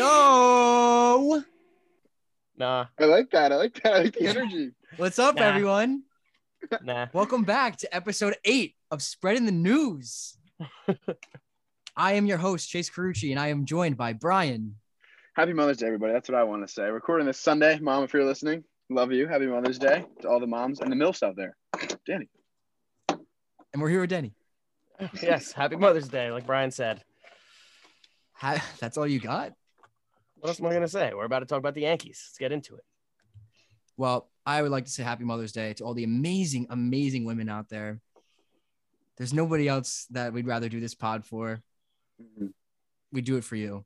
Yo, Nah, I like that. I like that. I like the energy. what's up, Nah. everyone? nah. Welcome back to episode eight of Spreading the News. I am your host, Chase Carucci, and I am joined by Brian. Happy Mother's Day, everybody. That's what I want to say. Recording this Sunday, Mom, if you're listening, love you. Happy Mother's Day to all the moms and the milfs out there. Danny. And we're here with Denny. Yes, happy Mother's Day, like Brian said. Ha- That's all you got? What else am I gonna say? We're about to talk about the Yankees. Let's get into it. Well, I would like to say Happy Mother's Day to all the amazing, amazing women out there. There's nobody else that we'd rather do this pod for. Mm-hmm. We do it for you.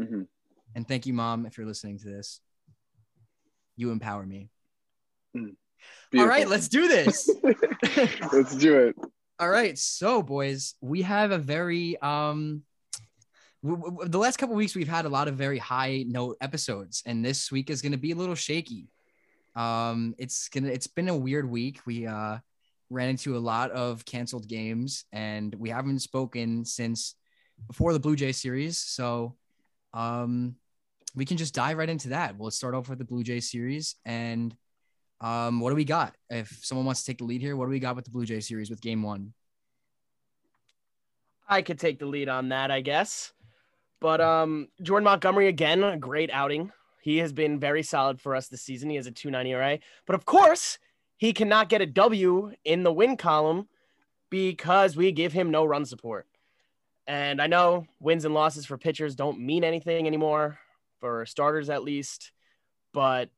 Mm-hmm. And thank you, Mom, if you're listening to this. You empower me. All right, let's do this. let's do it. All right, so boys, we have a very um w- w- the last couple weeks we've had a lot of very high note episodes and this week is going to be a little shaky. Um it's to it's been a weird week. We uh ran into a lot of canceled games and we haven't spoken since before the Blue Jay series. So um we can just dive right into that. We'll start off with the Blue Jay series and um, what do we got? If someone wants to take the lead here, what do we got with the Blue Jay series with game one? I could take the lead on that, I guess. But um, Jordan Montgomery again, a great outing. He has been very solid for us this season. He has a 2.9 ERA, but of course, he cannot get a W in the win column because we give him no run support. And I know wins and losses for pitchers don't mean anything anymore for starters at least, but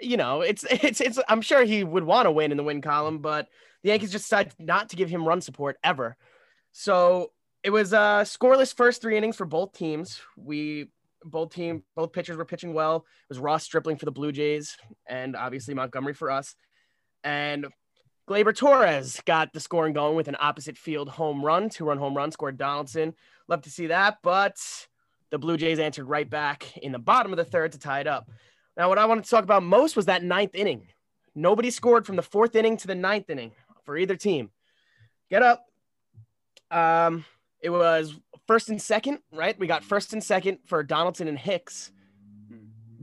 you know, it's it's it's I'm sure he would want to win in the win column, but the Yankees just decided not to give him run support ever. So it was uh scoreless first three innings for both teams. We both team both pitchers were pitching well. It was Ross Stripling for the Blue Jays and obviously Montgomery for us. And Gleyber Torres got the scoring going with an opposite field home run, two run home run, scored Donaldson. Love to see that, but the Blue Jays answered right back in the bottom of the third to tie it up. Now, what I wanted to talk about most was that ninth inning. Nobody scored from the fourth inning to the ninth inning for either team. Get up. Um, it was first and second, right? We got first and second for Donaldson and Hicks.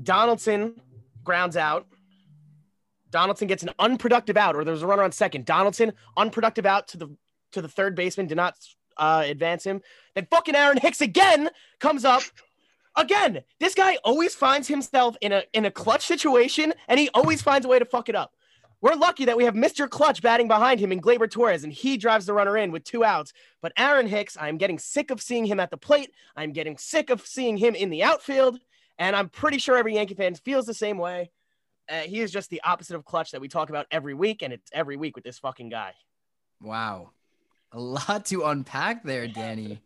Donaldson grounds out. Donaldson gets an unproductive out, or there's a runner on second. Donaldson unproductive out to the to the third baseman, did not uh, advance him. Then fucking Aaron Hicks again comes up. Again, this guy always finds himself in a in a clutch situation, and he always finds a way to fuck it up. We're lucky that we have Mr. Clutch batting behind him in Gleyber Torres, and he drives the runner in with two outs. But Aaron Hicks, I'm getting sick of seeing him at the plate. I'm getting sick of seeing him in the outfield, and I'm pretty sure every Yankee fan feels the same way. Uh, he is just the opposite of Clutch that we talk about every week, and it's every week with this fucking guy. Wow. A lot to unpack there, Danny.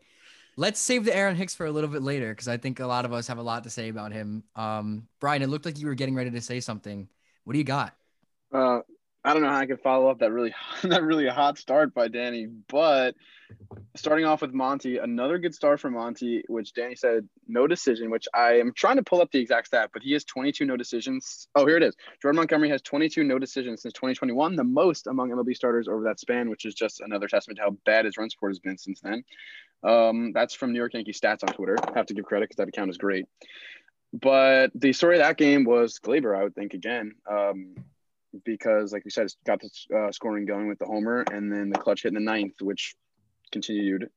Let's save the Aaron Hicks for a little bit later because I think a lot of us have a lot to say about him. Um, Brian, it looked like you were getting ready to say something. What do you got? Uh, I don't know how I can follow up that really that really hot start by Danny, but starting off with Monty, another good start for Monty, which Danny said no decision, which I am trying to pull up the exact stat, but he has 22 no decisions. Oh, here it is. Jordan Montgomery has 22 no decisions since 2021, the most among MLB starters over that span, which is just another testament to how bad his run support has been since then. Um, that's from New York Yankee Stats on Twitter. Have to give credit because that account is great. But the story of that game was Gleyber, I would think again. Um, because, like we said, it's got the uh, scoring going with the homer, and then the clutch hit in the ninth, which continued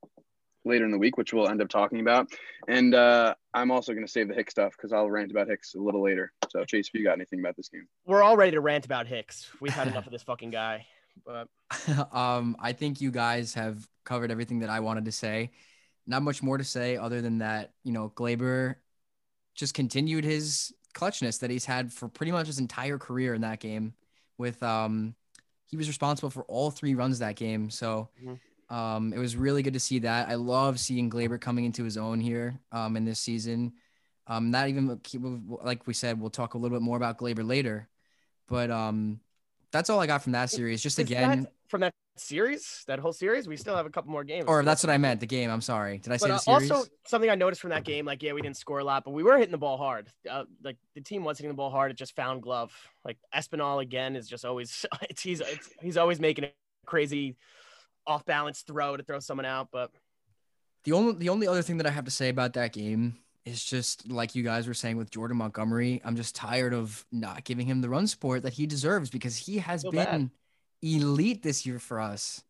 later in the week, which we'll end up talking about. And uh, I'm also going to save the Hicks stuff because I'll rant about Hicks a little later. So, Chase, if you got anything about this game, We're all ready to rant about Hicks. We've had enough of this fucking guy. But um, I think you guys have covered everything that I wanted to say. Not much more to say other than that, you know, Gleyber just continued his clutchness that he's had for pretty much his entire career in that game. With um, he was responsible for all three runs that game. So Mhm. um, it was really good to see that. I love seeing Gleyber coming into his own here um, in this season. Um, not even like we said, we'll talk a little bit more about Gleyber later, but um, that's all I got from that series. Just again, that from that series, that whole series, we still have a couple more games. or that's what I meant. The game. I'm sorry. Did I say But uh, series? also something I noticed from that game, like yeah, we didn't score a lot, but we were hitting the ball hard. Uh, like the team was hitting the ball hard. It just found glove. Like Espinal again is just always it's, he's it's, he's always making a crazy off balance throw to throw someone out. But the only the only other thing that I have to say about that game it's just like you guys were saying with Jordan Montgomery. I'm just tired of not giving him the run support that he deserves because he has been bad. Elite this year for us.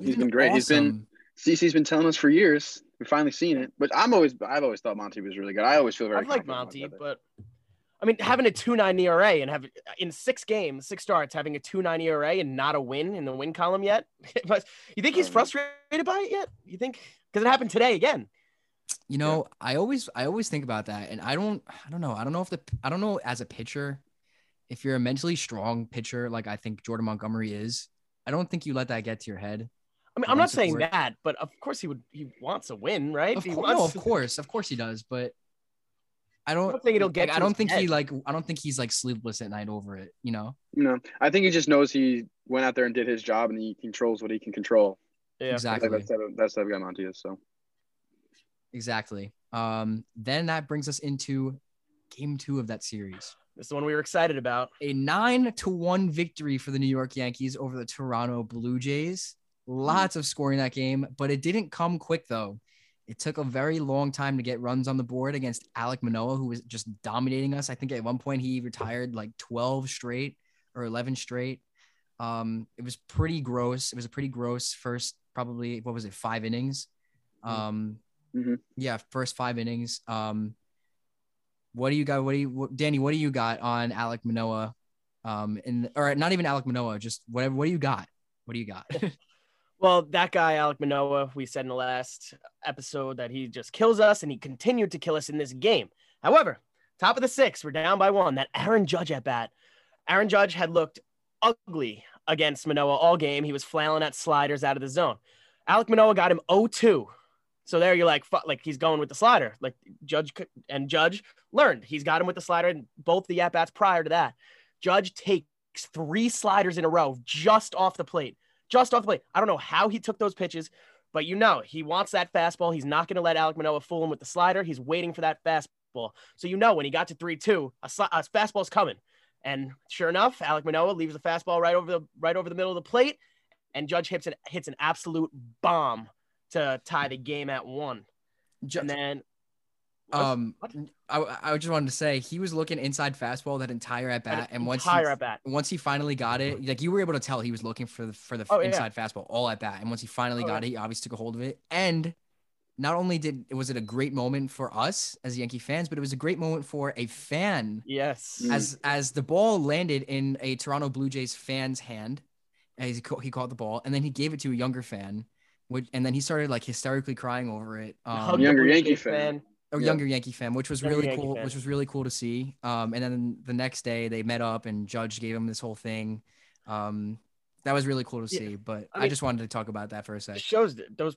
He's been great. He's been- CC's been telling us for years. We've finally seen it. But I'm always I've always thought Monty was really good. I always feel very I like Monty, but I mean, having a two nine ERA and have in six games, six starts, having a two nine ERA and not a win in the win column yet. but you think he's Um, frustrated by it yet? You think because it happened today again? You know, I always I always think about that, and I don't I don't know I don't know if the I don't know as a pitcher, if you're a mentally strong pitcher like I think Jordan Montgomery is, I don't think you let that get to your head. I mean, I'm run not saying support. that, but of course he would. He wants a win, right? Of he course, no, of course, of course he does, but I don't. I'm not saying it'll get like, to I don't his think he like. I don't think he's like sleepless at night over it. You know. No, I think he just knows he went out there and did his job, and he controls what he can control. Yeah. Exactly. think that's the type of, that's the type guy Monty is. So Exactly. Um. Then that brings us into game two of that series. This is the one we were excited about. a nine to one victory for the New York Yankees over the Toronto Blue Jays. Lots of scoring that game, but it didn't come quick though. It took a very long time to get runs on the board against Alek Manoah, who was just dominating us. I think at one point he retired like 12 straight or 11 straight. Um, it was pretty gross. It was a pretty gross first, probably what was it, five innings. Um, Mhm. yeah, first five innings. Um, what do you got? What do you, what, Danny? What do you got on Alek Manoah? Um, in or not even Alek Manoah, just whatever. What do you got? What do you got? Well, that guy, Alek Manoah, we said in the last episode that he just kills us and he continued to kill us in this game. However, top of the six, we're down by one. That Aaron Judge at bat. Aaron Judge had looked ugly against Manoah all game. He was flailing at sliders out of the zone. Alek Manoah got him 0-2. So there you're like, like he's going with the slider. Like Judge and Judge learned he's got him with the slider and both the at bats prior to that. Judge takes three sliders in a row just off the plate just off the plate. I don't know how he took those pitches, but you know he wants that fastball. He's not going to let Alek Manoah fool him with the slider. He's waiting for that fastball. So you know when he got to three two, a, sli- a fastball's coming, and sure enough, Alek Manoah leaves the fastball right over the right over the middle of the plate, and Judge hits an hits an absolute bomb to tie the game at one. Ju- And then um, What? I, I just wanted to say he was looking inside fastball that entire at bat, and once he, entire at bat. once he finally got it, like you were able to tell he was looking for the for the Oh, yeah. inside fastball all at bat, and once he finally Oh, got it, he obviously took a hold of it. And not only did was it a great moment for us as Yankee fans, but it was a great moment for a fan Yes. As as the ball landed in a Toronto Blue Jays fan's hand, as he, he caught the ball, and then he gave it to a younger fan, which and then he started like hysterically crying over it. Hug Um, Younger Yankee Jays fan. a Yeah. younger Yankee fan, which was Younger really Yankee cool. fan. Which was really cool to see. Um, and then the next day they met up and Judge gave him this whole thing. Um, that was really cool to Yeah. see. But I I, just wanted to talk about that for a sec. It shows that those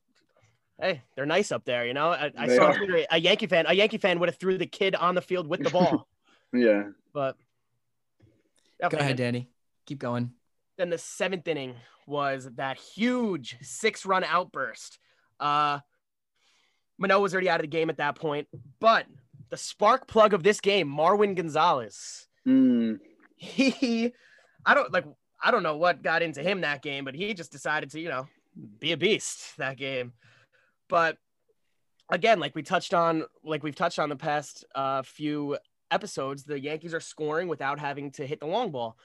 hey they're nice up there you know i, I saw are. a yankee fan a yankee fan would have threw the kid on the field with the ball yeah, but Go Definitely. ahead, Danny. Keep going. Then the seventh inning was that huge six run outburst. Uh Manoah was already out of the game at that point but the spark plug of this game marwin gonzalez. Mm, he i don't like i don't know what got into him that game but he just decided to you know be a beast that game. But again like we touched on like we've touched on the past uh, few episodes the yankees are scoring without having to hit the long ball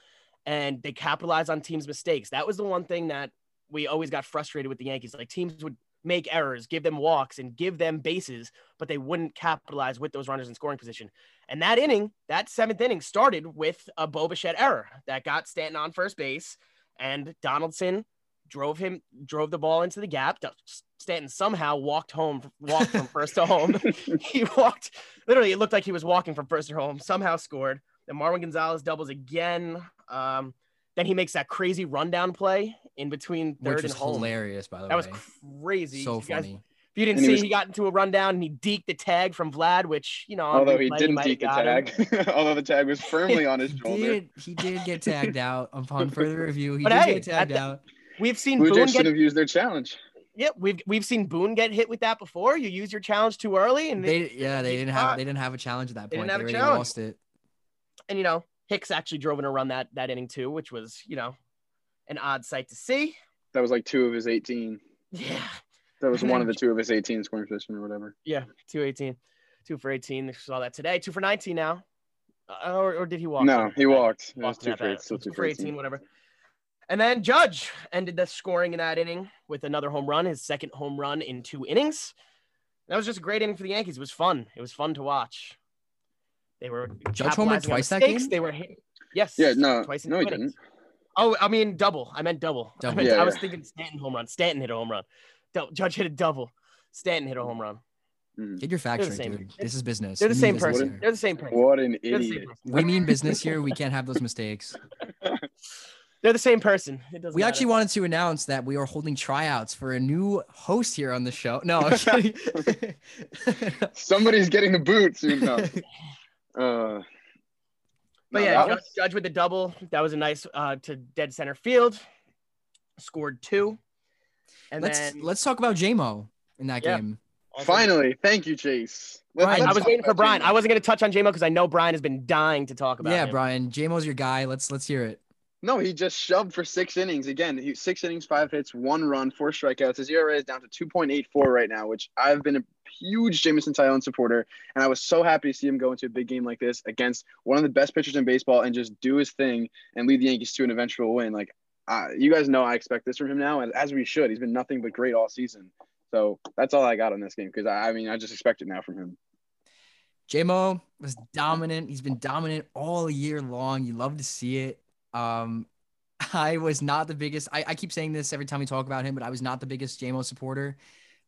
and they capitalize on teams mistakes that was the one thing that we always got frustrated with the yankees like teams would make errors give them walks and give them bases but they wouldn't capitalize with those runners in scoring position and that inning, that seventh inning, started with a Bo Bichette error that got Stanton on first base, and Donaldson drove him, drove the ball into the gap. Stanton somehow walked home, walked from first to home. he walked, literally, it looked like he was walking from first to home. Somehow scored. Then Marwin Gonzalez doubles again. Um, then he makes that crazy rundown play in between third Which was and home. hilarious, by the way. That was crazy. so You guys- funny. if you didn't And he see, was- he got into a rundown and he deked the tag from Vlad, which you know, although he didn't might have the tag, although the tag was firmly on his shoulder. did, he did get tagged out upon further review. He But did hey, get tagged the- out. We've seen Blue Boone Jays get should have used their challenge. yeah, we've we've seen Boone get hit with that before. You use your challenge too early, and They yeah, they didn't have they didn't have a challenge at that They point. didn't They, have a already challenge. lost it. and you know Hicks actually drove in a run that that inning too, which was you know an odd sight to see. That was like two of his 18. Yeah, That was one of the two of his 18 scoring position or whatever. yeah, two eighteen. Two for 18. Saw that today. Two for 19 now. Uh, or, or did he walk? No, he walked. It Walked two for eight, still Two two for 18, whatever. And then Judge ended the scoring in that inning with another home run, his second home run in two innings. That was just a great inning for the Yankees. It was fun. It was fun to watch. They were Judge Homer twice that game? They were hit- yes. Yeah, no, twice in no, he two didn't. Oh, I mean double. I meant double. I, Double. meant- Yeah, I was yeah. thinking Stanton home run. Stanton hit a home run. Dou- Judge hit a double. Stanton hit a home run. Mhm. Get your facts right, same. dude. This is business. They're the We same person. here. They're the same person. What an They're the same idiot. We mean business here. We can't have those mistakes. They're the same person. It doesn't We matter. actually wanted to announce that we are holding tryouts for a new host here on the show. No, I'm kidding. Somebody's getting the boot soon. No. Uh, But no, yeah, Judge, was- Judge with the double. That was a nice uh, to dead center field. Scored two. And let's then let's talk about JMO in that Yeah. game. finally, thank you, Chase. Let's- Brian, I let's was waiting for Brian. J-Mo. I wasn't going to touch on JMO because I know Brian has been dying to talk about Yeah, him. Brian. JMO's your guy. Let's let's hear it. No, he just shoved for six innings. Again, he, six innings, five hits, one run, four strikeouts. His ERA is down to 2.84 right now, which I've been a huge Jameson Taillon supporter. And I was so happy to see him go into a big game like this against one of the best pitchers in baseball and just do his thing and lead the Yankees to an eventual win. Like, uh, you guys know I expect this from him now, and as we should. He's been nothing but great all season. So that's all I got on this game because I, I mean, I just expect it now from him. JMO was dominant. He's been dominant all year long. You love to see it. Um, I was not the biggest. I, I keep saying this every time we talk about him, but I was not the biggest JMO supporter.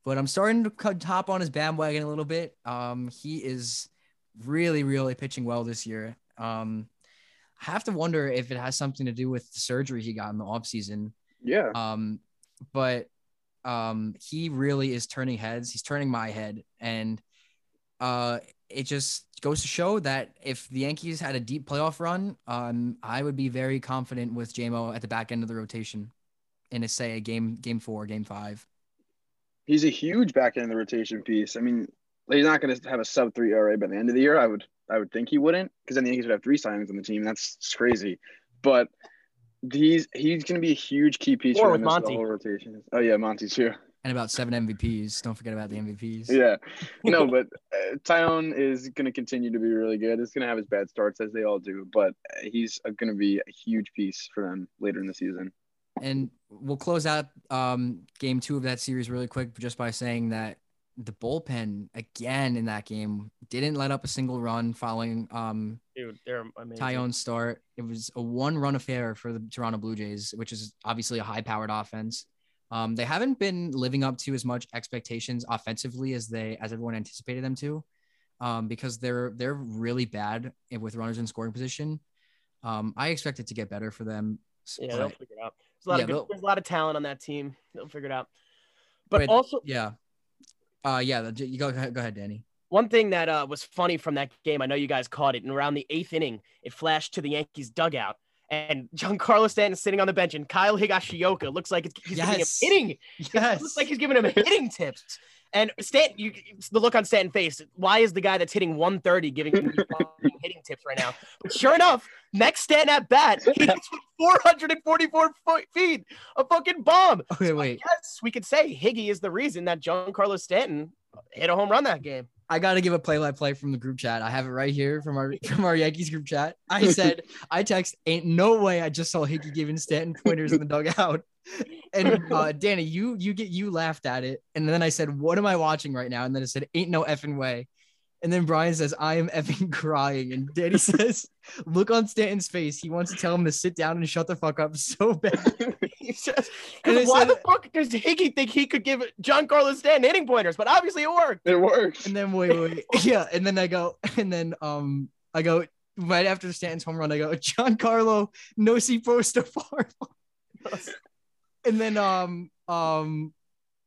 But I'm starting to cut- hop on his bandwagon a little bit. Um, he is really, really pitching well this year. Um, I have to wonder if it has something to do with the surgery he got in the offseason. Yeah. Um, but um, he really is turning heads. He's turning my head, and uh, it just goes to show that if the Yankees had a deep playoff run, um, I would be very confident with JMO at the back end of the rotation in a say a game, game four, game five. he's a huge back end of the rotation piece. I mean, he's not going to have a sub three ERA by the end of the year. I would, I would think he wouldn't, because then the Yankees would have three signings on the team. That's crazy. But he's he's going to be a huge key piece Or for with them the Monty. whole rotation. Oh yeah, Monty too. And about seven MVPs. Don't forget about the MVPs. Yeah, no, but uh, Taillon is going to continue to be really good. He's going to have his bad starts as they all do, but he's going to be a huge piece for them later in the season. And we'll close out um, game two of that series really quick just by saying that the bullpen again in that game didn't let up a single run following um, Dude, they're amazing. Taillon's start. It was a one run affair for the Toronto Blue Jays, which is obviously a high powered offense. Um, they haven't been living up to as much expectations offensively as they as everyone anticipated them to, um, because they're they're really bad with runners in scoring position. Um, I expect it to get better for them. Yeah, they'll figure it out. There's a lot Yeah, of good, there's a lot of talent on that team. They'll figure it out. But, But- also yeah, uh, yeah. You go go ahead, Danny. one thing that uh, was funny from that game, I know you guys caught it, and around the eighth inning, it flashed to the Yankees dugout. And Giancarlo Stanton is sitting on the bench, and Kyle Higashioka looks like he's Yes. giving him hitting. It looks like he's giving him hitting tips. And Stanton, you, the look on Stanton's face. Why is the guy that's hitting 130 giving him hitting tips right now? But sure enough, next Stanton at bat, he hits with 444 foot feet, a fucking bomb. Okay, wait. Yes, we could say Higgy is the reason that Giancarlo Stanton hit a home run that game. I got to give a play-by-play from the group chat. I have it right here from our from our Yankees group chat. I said, I text, ain't no way. I just saw Hickey giving Stanton pointers in the dugout. And uh, Danny, you you get you laughed at it, and then I said, "What am I watching right now?" And then it said, "Ain't no effing way." And then Brian says, "I am effing crying," and Danny says, "Look on Stanton's face. He wants to tell him to sit down and shut the fuck up so bad." He's just, And 'cause I why said- the fuck does Higgy think he could give Giancarlo Stanton hitting pointers? But obviously it worked. It works. And then wait, wait, wait. yeah. And then I go, and then um, I go right after Stanton's home run. I go, John Carlo, no si posto far. and then um um,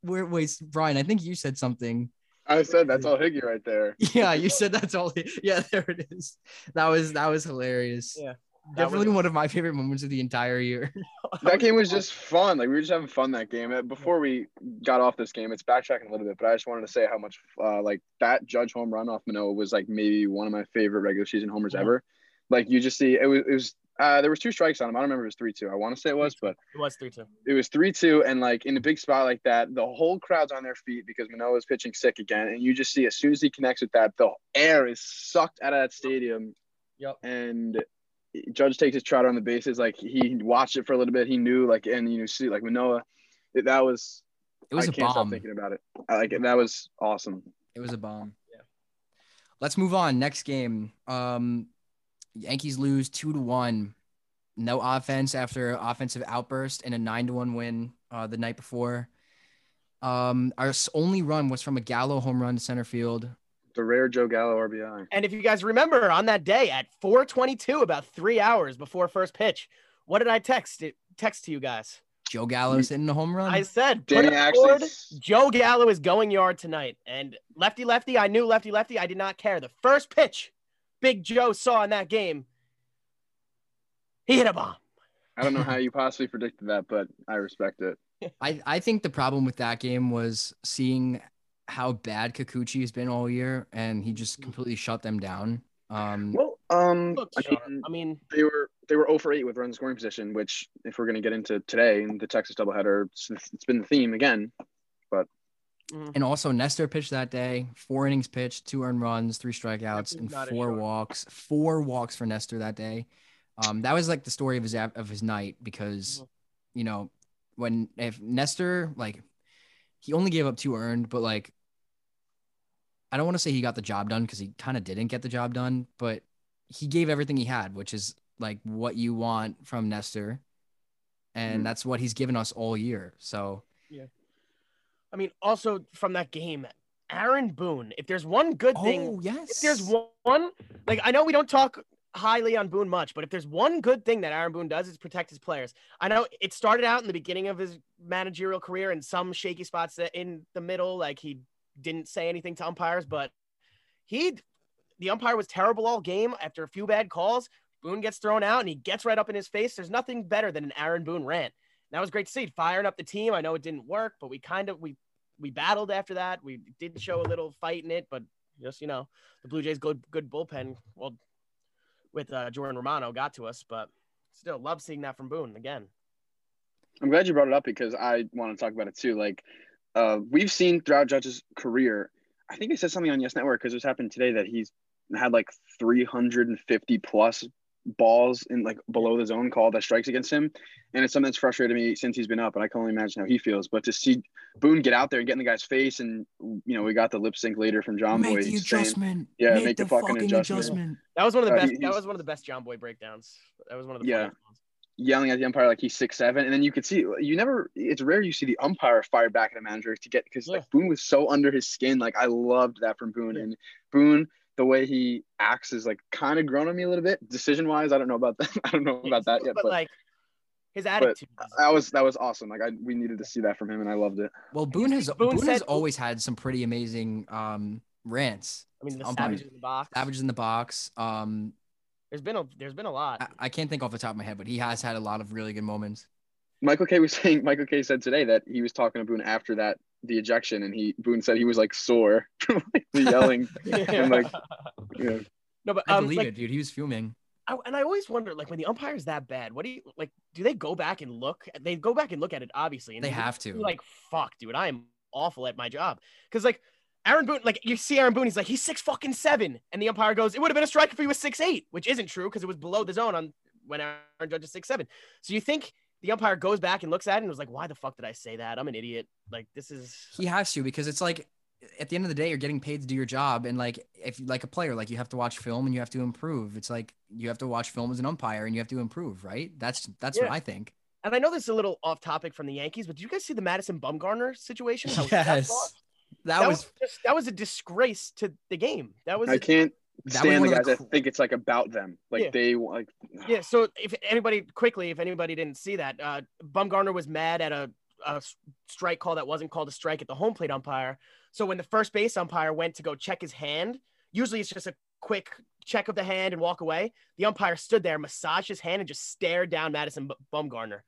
where wait, Brian? I think you said something. I said that's all Higgy right there. Yeah, you said that's all. Yeah, there it is. That was that was hilarious. Yeah, that Definitely was- one of my favorite moments of the entire year. That game was just fun. Like we were just having fun that game. Uh, Before we got off this game, it's backtracking a little bit, but I just wanted to say how much uh, like that Judge home run off Manoah was like maybe one of my favorite regular season homers Yeah. ever. Like you just see it was, it was Uh, there was two strikes on him. I don't remember if it was three two. I want to say it was, but It was three two. it was three two. And like in a big spot like that, the whole crowd's on their feet because Manoah is pitching sick again. And you just see as soon as he connects with that, the air is sucked out of that stadium. Yep. And Judge takes his trotter on the bases. Like he watched it for a little bit. He knew like and you know, see like Manoah, it, that was It was I a can't stop bomb. thinking about it. I like it. That was awesome. It was a bomb. Yeah. Let's move on. Next game. Um, Yankees lose two to one. No offense after offensive outburst and a nine to one win uh, the night before. Um, our only run was from a Gallo home run to center field. The rare Joe Gallo RBI. And if you guys remember on that day at 422, about three hours before first pitch, what did I text it text to you guys? Joe Gallo's hitting a home run. I said, put Danny it actually forward. Joe Gallo is going yard tonight. And lefty lefty, I knew lefty lefty. I did not care. The first pitch Big Joe saw in that game, he hit a bomb. I don't know how you possibly predicted that, but I respect it. I, I think the problem with that game was seeing how bad Kikuchi has been all year, and he just completely shut them down. Um, Well, um, Look, I mean, I mean, they were they were 0 for 8 with run scoring position, which if we're gonna get into today in the Texas doubleheader, it's, it's been the theme again. But and also Nestor pitched that day, four innings pitched, two earned runs, three strikeouts, and four walks. Four walks for Nestor that day. Um, that was like the story of his of his night because, Mhm. you know, when if Nestor like he only gave up two earned, but like I don't want to say he got the job done because he kind of didn't get the job done, but he gave everything he had, which is like what you want from Nestor. And Mhm. that's what he's given us all year. So yeah. I mean, also from that game, Aaron Boone. If there's one good thing, Oh yes. if there's one, like I know we don't talk highly on Boone much, but if there's one good thing that Aaron Boone does is protect his players. I know it started out in the beginning of his managerial career in some shaky spots that in the middle, like he didn't say anything to umpires, but he, the umpire was terrible all game. After a few bad calls, Boone gets thrown out and he gets right up in his face. There's nothing better than an Aaron Boone rant. And that was great to see. Firing up the team. I know it didn't work, but we kind of we we battled after that. We did show a little fight in it, but just you know, the Blue Jays good good bullpen. Well, with uh, Jordan Romano got to us, but still love seeing that from Boone again. I'm glad you brought it up because I want to talk about it too. Like, uh, we've seen throughout Judge's career, I think he said something on Yes Network because this happened today that he's had like 350 plus balls in like below the zone call that strikes against him, and it's something that's frustrated me since he's been up, and I can only imagine how he feels. But to see Boone get out there and get in the guy's face, and you know we got the lip sync later from John make Boy the saying, adjustment. Yeah, make the fucking adjustment. That was one of the Uh, best. that was one of the best Jomboy breakdowns. That was one of the Yeah. funniest ones. Yelling at the umpire like he's six seven, and then you could see you never. It's rare you see the umpire fire back at a manager to get because like Boone was so under his skin. Like I loved that from Boone, Yeah. and Boone the way he acts is like kind of grown on me a little bit. Decision wise, I don't know about that. I don't know about that yet, but, but, like his attitude. is- that was that was awesome. Like I we needed to see that from him, and I loved it. Well, Boone has Boone Boone, has always had some pretty amazing um rants. I mean, the umpire. savages in the box. Savages in the box. Um, There's been a there's been a lot. I, I can't think off the top of my head, but he has had a lot of really good moments. Michael Kay was saying Michael Kay said today that he was talking to Boone after that the ejection, and he Boone said he was like sore, from, like, the yelling. and, like, You know, no, but I um, believe like, it, dude. He was fuming. I, and I always wonder, like, when the umpire's that bad, what do you like? Do they go back and look? They go back and look at it, obviously. And They have to. Like, fuck, dude, I am awful at my job. Because like Aaron Boone, like you see Aaron Boone, he's like he's six fucking seven, and the umpire goes, it would have been a strike if he was six eight, which isn't true because it was below the zone on when Aaron Judge is six seven. So you think the umpire goes back and looks at it and was like, why the fuck did I say that? I'm an idiot. Like this is. He has to because it's like at the end of the day, you're getting paid to do your job, and like if like a player, like you have to watch film and you have to improve. It's like you have to watch film as an umpire and you have to improve, right? That's that's what I think. And I know this is a little off topic from the Yankees, but did you guys see the Madison Bumgarner situation? Yes? That, that was was just, that was a disgrace to the game. That was I a- can't stand the guys the that cool- think it's like about them. Like Yeah. they like yeah. So if anybody quickly, if anybody didn't see that, uh, Bumgarner was mad at a strike call that wasn't called a strike at the home plate umpire. So when the first base umpire went to go check his hand, usually it's just a quick check of the hand and walk away. The umpire stood there, massaged his hand, and just stared down Madison B- Bumgarner.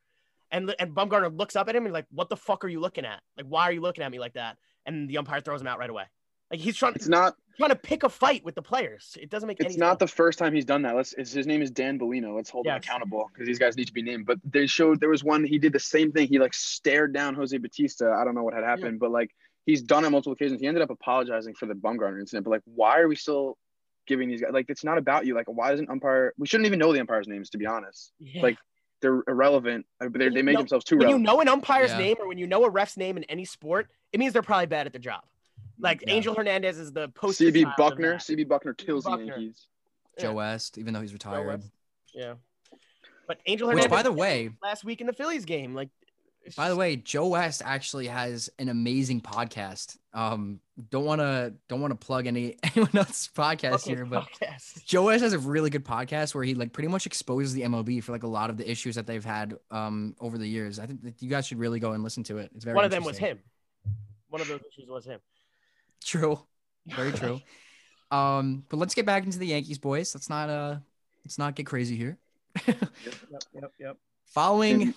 And and Bumgarner looks up at him and like, "What the fuck are you looking at? Like, why are you looking at me like that?" And the umpire throws him out right away. Like he's trying, It's not. trying to pick a fight with the players. It doesn't make any It's not sense. the first time he's done that. Let's. It's, his name is Dan Bellino. Let's hold him accountable because these guys need to be named. But they showed there was one. He did the same thing. He like stared down Jose Bautista. I don't know what had happened, but like he's done it multiple occasions. He ended up apologizing for the Bumgarner incident. But like, why are we still giving these guys? Like, it's not about you. Like, why doesn't umpire? We shouldn't even know the umpires' names to be honest. Yeah. like, They're irrelevant. Uh, They they make know- themselves too when you know an umpire's Yeah. name or when you know a ref's name in any sport, it means they're probably bad at their job. Like Yeah. Angel Hernandez is the post. CB Buckner. CB Buckner kills Buckner. the Yankees. Joe Yeah. West, even though he's retired. Yeah. But Angel Which, Hernandez by the way, last week in the Phillies game, like it's by the way, Joe West actually has an amazing podcast. Um, don't want to don't want to plug any anyone else's podcast here, but podcast. Joe West has a really good podcast where he like pretty much exposes the MLB for like a lot of the issues that they've had um over the years. I think that you guys should really go and listen to it. It's very one of them was him. One of those issues was him. True, very true. um, but let's get back into the Yankees, boys. Let's not uh let's not get crazy here. Yep, yep, yep. Following,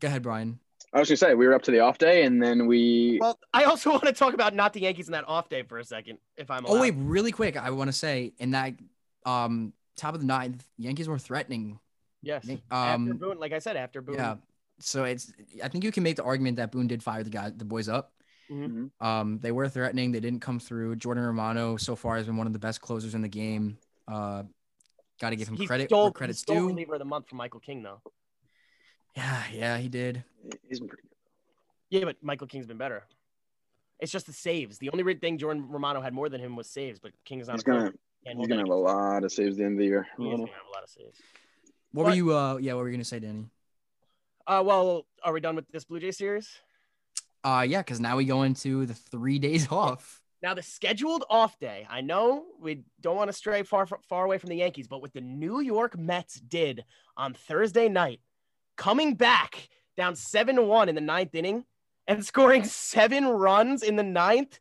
go ahead, Brian. I was gonna say we were up to the off day, and then we. Well, I also want to talk about not the Yankees in that off day for a second, if I'm allowed. Oh wait, really quick, I want to say in that um top of the ninth, Yankees were threatening. yes. Um, after Boone, like I said, after Boone. Yeah. So it's I think you can make the argument that Boone did fire the guy the boys up. Mhm. Um, they were threatening. They didn't come through. Jordan Romano so far has been one of the best closers in the game. Uh, got to give him he credit stole, where he credit's stole due. reliever of the month from Michael King, though. Yeah, yeah, he did. He's been pretty good. Yeah, but Michael King's been better. It's just the saves. The only thing Jordan Romano had more than him was saves, but King's is not. He's gonna. Can't He's gonna have a lot of saves at the end of the year. against- he gonna have a lot of saves. What But- were you? Uh, yeah, what were you gonna say, Danny? Uh, well, are we done with this Blue Jay series? Uh, yeah, because now we go into the three days off. Now the scheduled off day. I know we don't want to stray far far away from the Yankees, but what the New York Mets did on Thursday night, coming back down seven to one in the ninth inning and scoring seven runs in the ninth,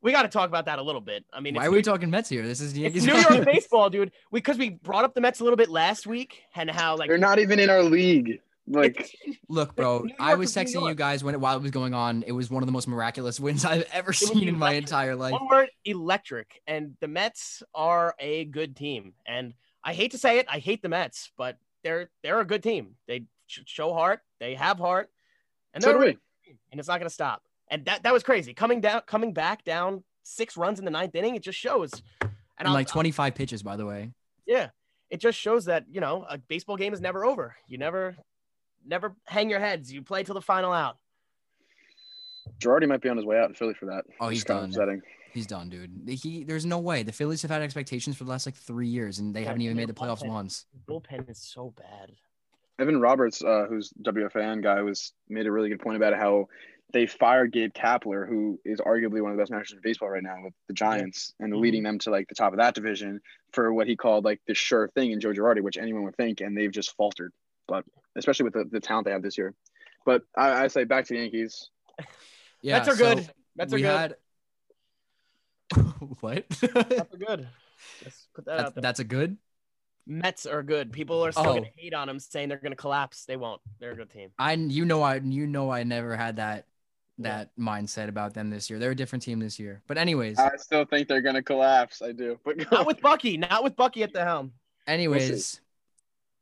we got to talk about that a little bit. I mean, Why it's are we talking Mets here? This is the It's Yankees. New York baseball, dude. Because we, brought up the Mets a little bit last week and how like They're not even in our league. Like Look, bro, I was texting you guys when it, while it was going on. It was one of the most miraculous wins I've ever seen in my entire life. one word electric. And the Mets are a good team. And I hate to say it, I hate the Mets, but they're they're a good team. They sh- show heart, they have heart, and so they're do a we. and it's not gonna stop. And that that was crazy. Coming down, coming back down six runs in the ninth inning, it just shows. And And like 25 pitches, by the way. Yeah, it just shows that you know a baseball game is never over. You never, never hang your heads. You play till the final out. Girardi might be on his way out in Philly for that. Oh, he's done. upsetting. He's done, dude. He there's no way. The Phillies have had expectations for the last like three years, and they Yeah, haven't even made the playoffs bullpen- once. Bullpen is so bad. Evan Roberts, uh, who's WFAN guy, was made a really good point about how they fired Gabe Kapler, who is arguably one of the best managers in baseball right now with the Giants, and Mhm. leading them to like the top of that division for what he called like the sure thing in Joe Girardi, which anyone would think, and they've just faltered. But especially with the, the talent they have this year. But I, I say back to the Yankees. Yeah, Mets are so good. Mets are good. had what? Mets are good. Let's put that that's, out there. that's a good. Mets are good. People are still Oh. gonna hate on them, saying they're gonna collapse. They won't. They're a good team. I you know I you know I never had that Yeah. that mindset about them this year. They're a different team this year. But anyways, I still think they're gonna collapse. I do. But Not with Bucky. Not with Bucky at the helm. anyways,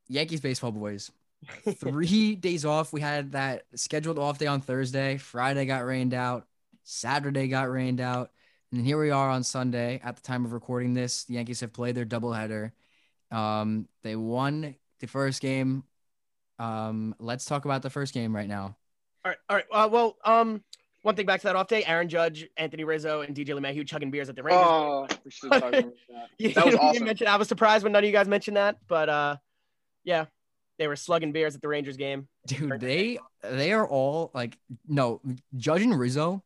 Yankees baseball boys. Three days off. We had that scheduled off day on Thursday. Friday got rained out. Saturday got rained out. And here we are on Sunday. At the time of recording this, the Yankees have played their doubleheader. Um, they won the first game. Um, let's talk about the first game right now. All right. All right. Uh, well, um, one thing back to that off day: Aaron Judge, Anthony Rizzo, and DJ LeMahieu chugging beers at the Rangers. oh, we should have talked about that. You That was didn't awesome. mention- I was surprised when none of you guys mentioned that, but uh, yeah, they were slugging beers at the Rangers game. Dude, they they are all like no Judge and Rizzo,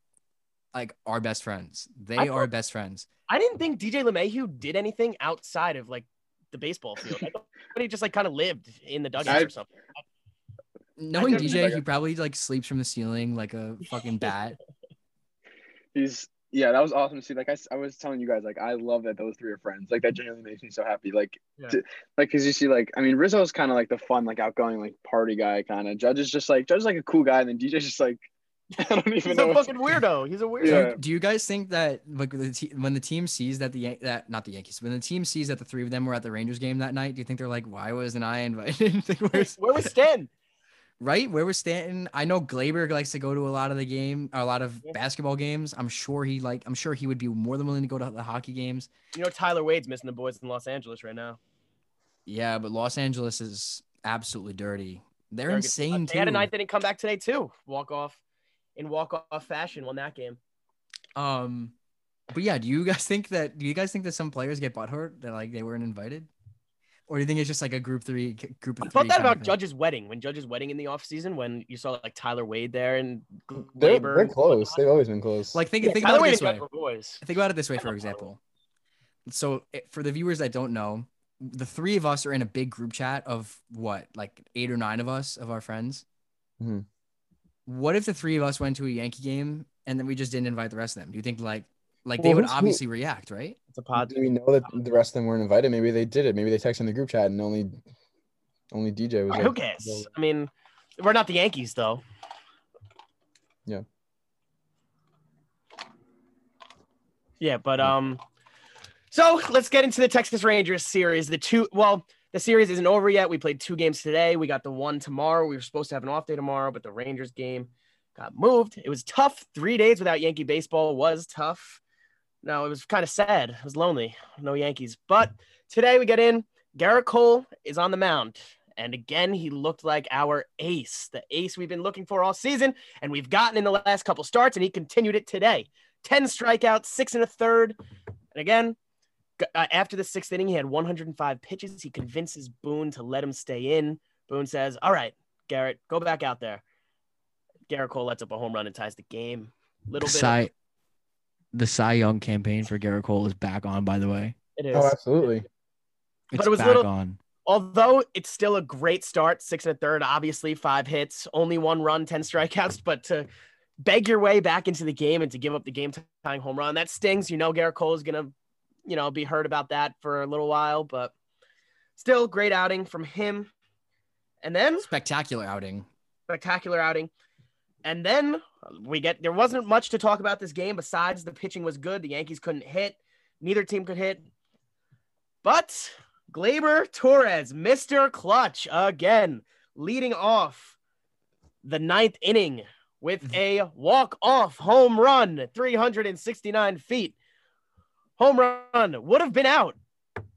like are best friends. They I are thought- best friends. I didn't think DJ LeMahieu did anything outside of like the baseball field. I thought he just like kind of lived in the dugouts I- or something. Knowing DJ, he probably like sleeps from the ceiling like a fucking bat. He's yeah, that was awesome to see. Like I, I was telling you guys, like I love that those three are friends. Like that genuinely makes me so happy. Like, Yeah. to- like because you see, like I mean, Rizzo's kind of like the fun, like outgoing, like party guy kind of. Judge is just like Judge is like a cool guy, and then DJ's just like I don't even He's know. a what's- fucking weirdo. He's a weirdo. Yeah. Do you guys think that like the te- when the team sees that the Yan- that not the Yankees when the team sees that the three of them were at the Rangers game that night? Do you think they're like, why wasn't I invited? Like, where's- Where was Stan? right? Where was Stanton? I know Gleyber likes to go to a lot of the game, a lot of Yeah. basketball games. I'm sure he like. I'm sure he would be more than willing to go to the hockey games. You know Tyler Wade's missing the boys in Los Angeles right now. Yeah, but Los Angeles is absolutely dirty. They're Very good. insane They had a didn't come back today too. Walk off in walk off fashion won that game. Um, but yeah, do you guys think that? Do you guys think that some players get butthurt that like they weren't invited, or do you think it's just like a group three group of I three? thought that about? Judge's wedding when Judge's wedding in the offseason when you saw like Tyler Wade there and G- They're, Gleyber they're and close. They've always been close. Like think Yeah, think Tyler about it this way. Boys. Think about it this way, for example. So for the viewers that don't know, the three of us are in a big group chat of what, like eight or nine of us of our friends. Mhm. What if the three of us went to a Yankee game and then we just didn't invite the rest of them? Do you think like like they would who's- who- obviously react, right? It's a pod. Do we know that the rest of them weren't invited? Maybe they did it. Maybe they texted in the group chat and only only DJ was. Who cares? I mean, we're not the Yankees though. Yeah. Yeah, but um, so let's get into the Texas Rangers series. The two, well, the series isn't over yet. We played two games today. We got the one tomorrow. We were supposed to have an off day tomorrow, but the Rangers game got moved. It was tough. Three days without Yankee baseball was tough. No, it was kind of sad. It was lonely. No Yankees. But today we get in. Gerrit Cole is on the mound. And again, he looked like our ace, the ace we've been looking for all season. And we've gotten in the last couple starts, and he continued it today. 10 strikeouts, six and a third. And again, uh, after the sixth inning, he had 105 pitches. He convinces Boone to let him stay in. Boone says, All right, Gerrit, go back out there. Gerrit Cole lets up a home run and ties the game. Little bit. of- the Cy Young campaign for Gerrit Cole is back on. By the way, it is. Oh, absolutely. it's it was back little- on. although it's still a great start, six and a third, obviously five hits, only one run, 10 strikeouts, but to beg your way back into the game and to give up the game tying home run, that stings. You know, Garrett Cole is going to, you know, be heard about that for a little while, but still great outing from him. And then Spectacular outing. spectacular outing. And then we get there wasn't much to talk about this game besides the pitching was good. The Yankees couldn't hit, neither team could hit. But Gleyber Torres, Mr. Clutch, again, leading off the ninth inning with mm-hmm. a walk-off home run, 369 feet. Home run would have been out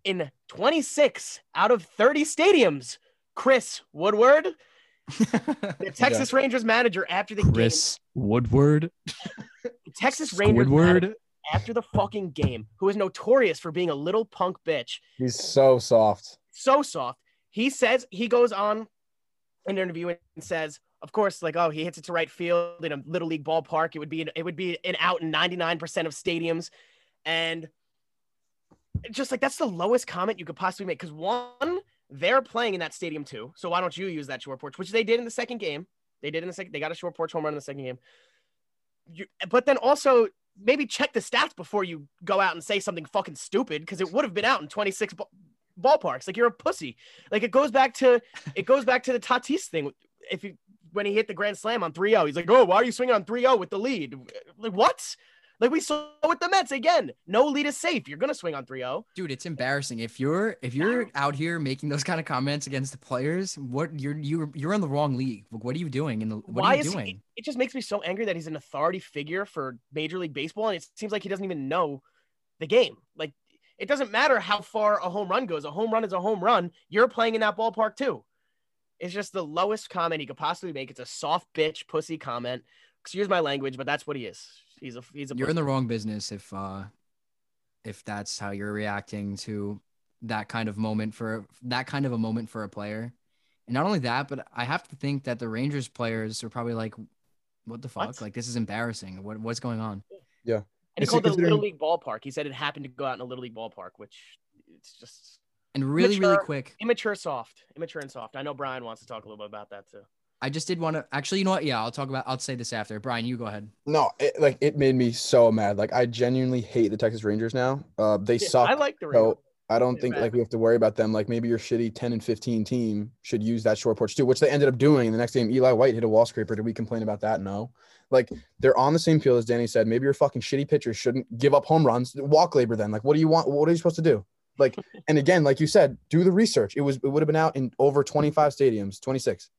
in 26 out of 30 stadiums. Chris Woodward, the Texas Rangers manager after the Chris Woodward. game, Texas Rangers manager after the fucking game, who is notorious for being a little punk bitch, He's so soft. so soft. He says he goes on an interview and says, of course, like oh, he hits it to right field in a little league ballpark. It would be an, it would be an out in 99% of stadiums, and just like that's the lowest comment you could possibly make because one, they're playing in that stadium too. So why don't you use that short porch, which they did in the second game? They did in the second. They got a short porch home run in the second game. You, but then also maybe check the stats before you go out and say something fucking stupid because it would have been out in 26 ba- ballparks. Like you're a pussy. Like it goes back to it goes back to the Tatis thing. If you when he hit the grand slam on 3-0, he's like, "Oh, why are you swinging on 3-0 with the lead?" Like what? Like we saw with the Mets again. No lead is safe. You're gonna swing on oh. 3-0. Dude, it's embarrassing. If you're if you're out here making those kind of comments against the players, what you're you're you're in the wrong league. Like, What are you doing? And what why are you is doing? he? It just makes me so angry that he's an authority figure for Major League Baseball, and it seems like he doesn't even know the game. Like it doesn't matter how far a home run goes. A home run is a home run. You're playing in that ballpark too. It's just the lowest comment he could possibly make. It's a soft bitch pussy comment. Excuse my language, but that's what he is. He's a he's a You're in the wrong business if uh if that's how you're reacting to that kind of moment for that kind of a moment for a player. And not only that, but I have to think that the Rangers players are probably like, what the fuck? What? Like this is embarrassing. What what's going on? Yeah. And he Is called it a little considering- league ballpark. He said it happened to go out in a little league ballpark, which it's just And really, really quick, immature, soft, immature and soft. I know Brian wants to talk a little bit about that too. I just did want to actually, you know what? Yeah, I'll talk about I'll say this after. Brian, you go ahead. No, it, like it made me so mad. Like I genuinely hate the Texas Rangers now. Uh, they Yeah, suck. I like the so I don't Yeah, think right. like we have to worry about them. Like maybe your shitty 10 and 15 team should use that short porch too, which they ended up doing. The next game, Eli White hit a wall scraper. Did we complain about that? No. Like they're on the same field as Danny said. Maybe your fucking shitty pitchers shouldn't give up home runs. Walk labor then. Like, what do you want? What are you supposed to do? Like, and again, like you said, do the research. It was it would have been out in over 25 stadiums, 26.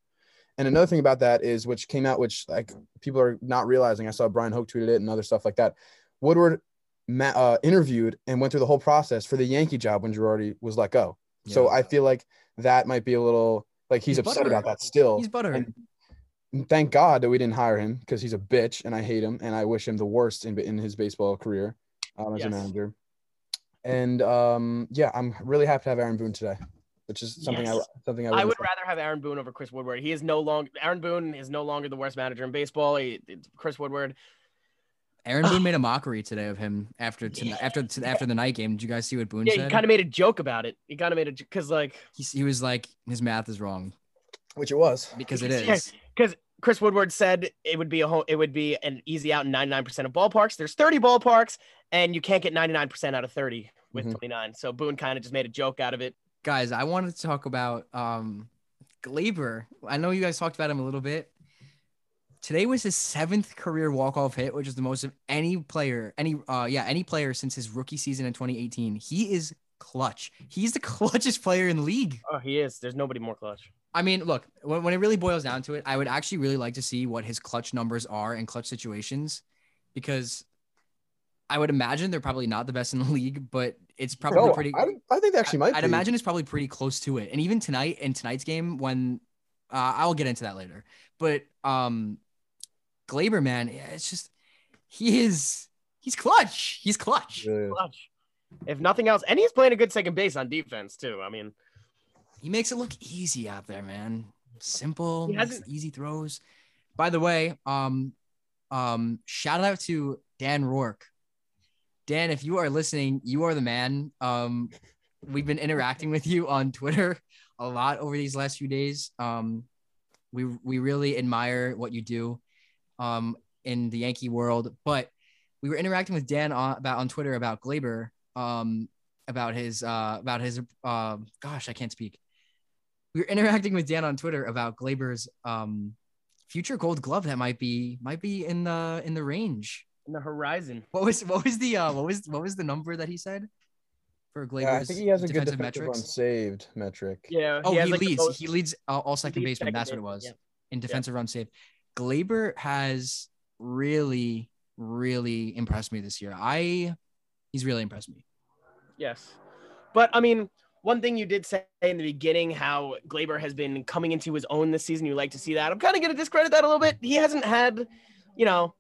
And another thing about that is which came out, which like people are not realizing. I saw Bryan Hoch tweeted it and other stuff like that. Woodward uh, interviewed and went through the whole process for the Yankee job when Girardi was let go. So I feel like that might be a little like he's, He's upset about that still. He's butthurt. And thank God that we didn't hire him because he's a bitch and I hate him and I wish him the worst in, in his baseball career um, as a manager. And um, yeah, I'm really happy to have Aaron Boone today, which is something I something I, I wouldn't would say. rather have Aaron Boone over Chris Woodward. He is no longer Aaron Boone is no longer the worst manager in baseball. He, Chris Woodward. Aaron Boone made a mockery today of him after to, after to, after the night game. Did you guys see what Boone Yeah, he kind of made a joke about it. He kind of made it because like he, he was like, his math is wrong which it was. because it Yeah. because Chris Woodward said it would be a home, it would be an easy out in 99% of ballparks. There's 30 ballparks, and you can't get 99% out of 30 with Mhm. 29. So Boone kind of just made a joke out of it. Guys, I wanted to talk about um Gleyber. I know you guys talked about him a little bit. Today was his seventh career walk-off hit, which is the most of any player, any uh yeah, any player since his rookie season in 2018. He is clutch. He's the clutchest player in the league. Oh, he is. There's nobody more clutch. I mean, look, when, when it really boils down to it, I would actually really like to see what his clutch numbers are in clutch situations because I would imagine they're probably not the best in the league, but it's probably No, pretty. I, I think they actually might. I'd be. imagine it's probably pretty close to it. And even tonight in tonight's game, when uh, I'll get into that later, but um, Gleyber, man, yeah, it's just he is he's clutch. He's clutch. It really is. Clutch. If nothing else, and he's playing a good second base on defense too. I mean, He makes it look easy out there, man. Simple, He hasn't- easy throws. By the way, um, um, shout out to Dan Rourke. Dan, if you are listening, you are the man. Um, we've been interacting with you on Twitter a lot over these last few days. Um, we we really admire what you do, um, in the Yankee world. But we were interacting with Dan on, about on Twitter about Gleyber, um, about his uh about his uh gosh, I can't speak. We were interacting with Dan on Twitter about Gleyber's um future gold glove that might be might be in the in the range. In the horizon. What was what was the uh what was what was the number that he said for Gleyber's Yeah, I think he has a good defensive defensive metrics? unsaved metric. Yeah. Oh, he, has, like, leads. most- he leads uh, all second leads baseman. That's what it was yeah. in defensive run save. Gleyber has really, really impressed me this year. I he's really impressed me. Yes. But I mean, one thing you did say in the beginning, how Gleyber has been coming into his own this season. You like to see that. I'm kind of going to discredit that a little bit. He hasn't had, you know,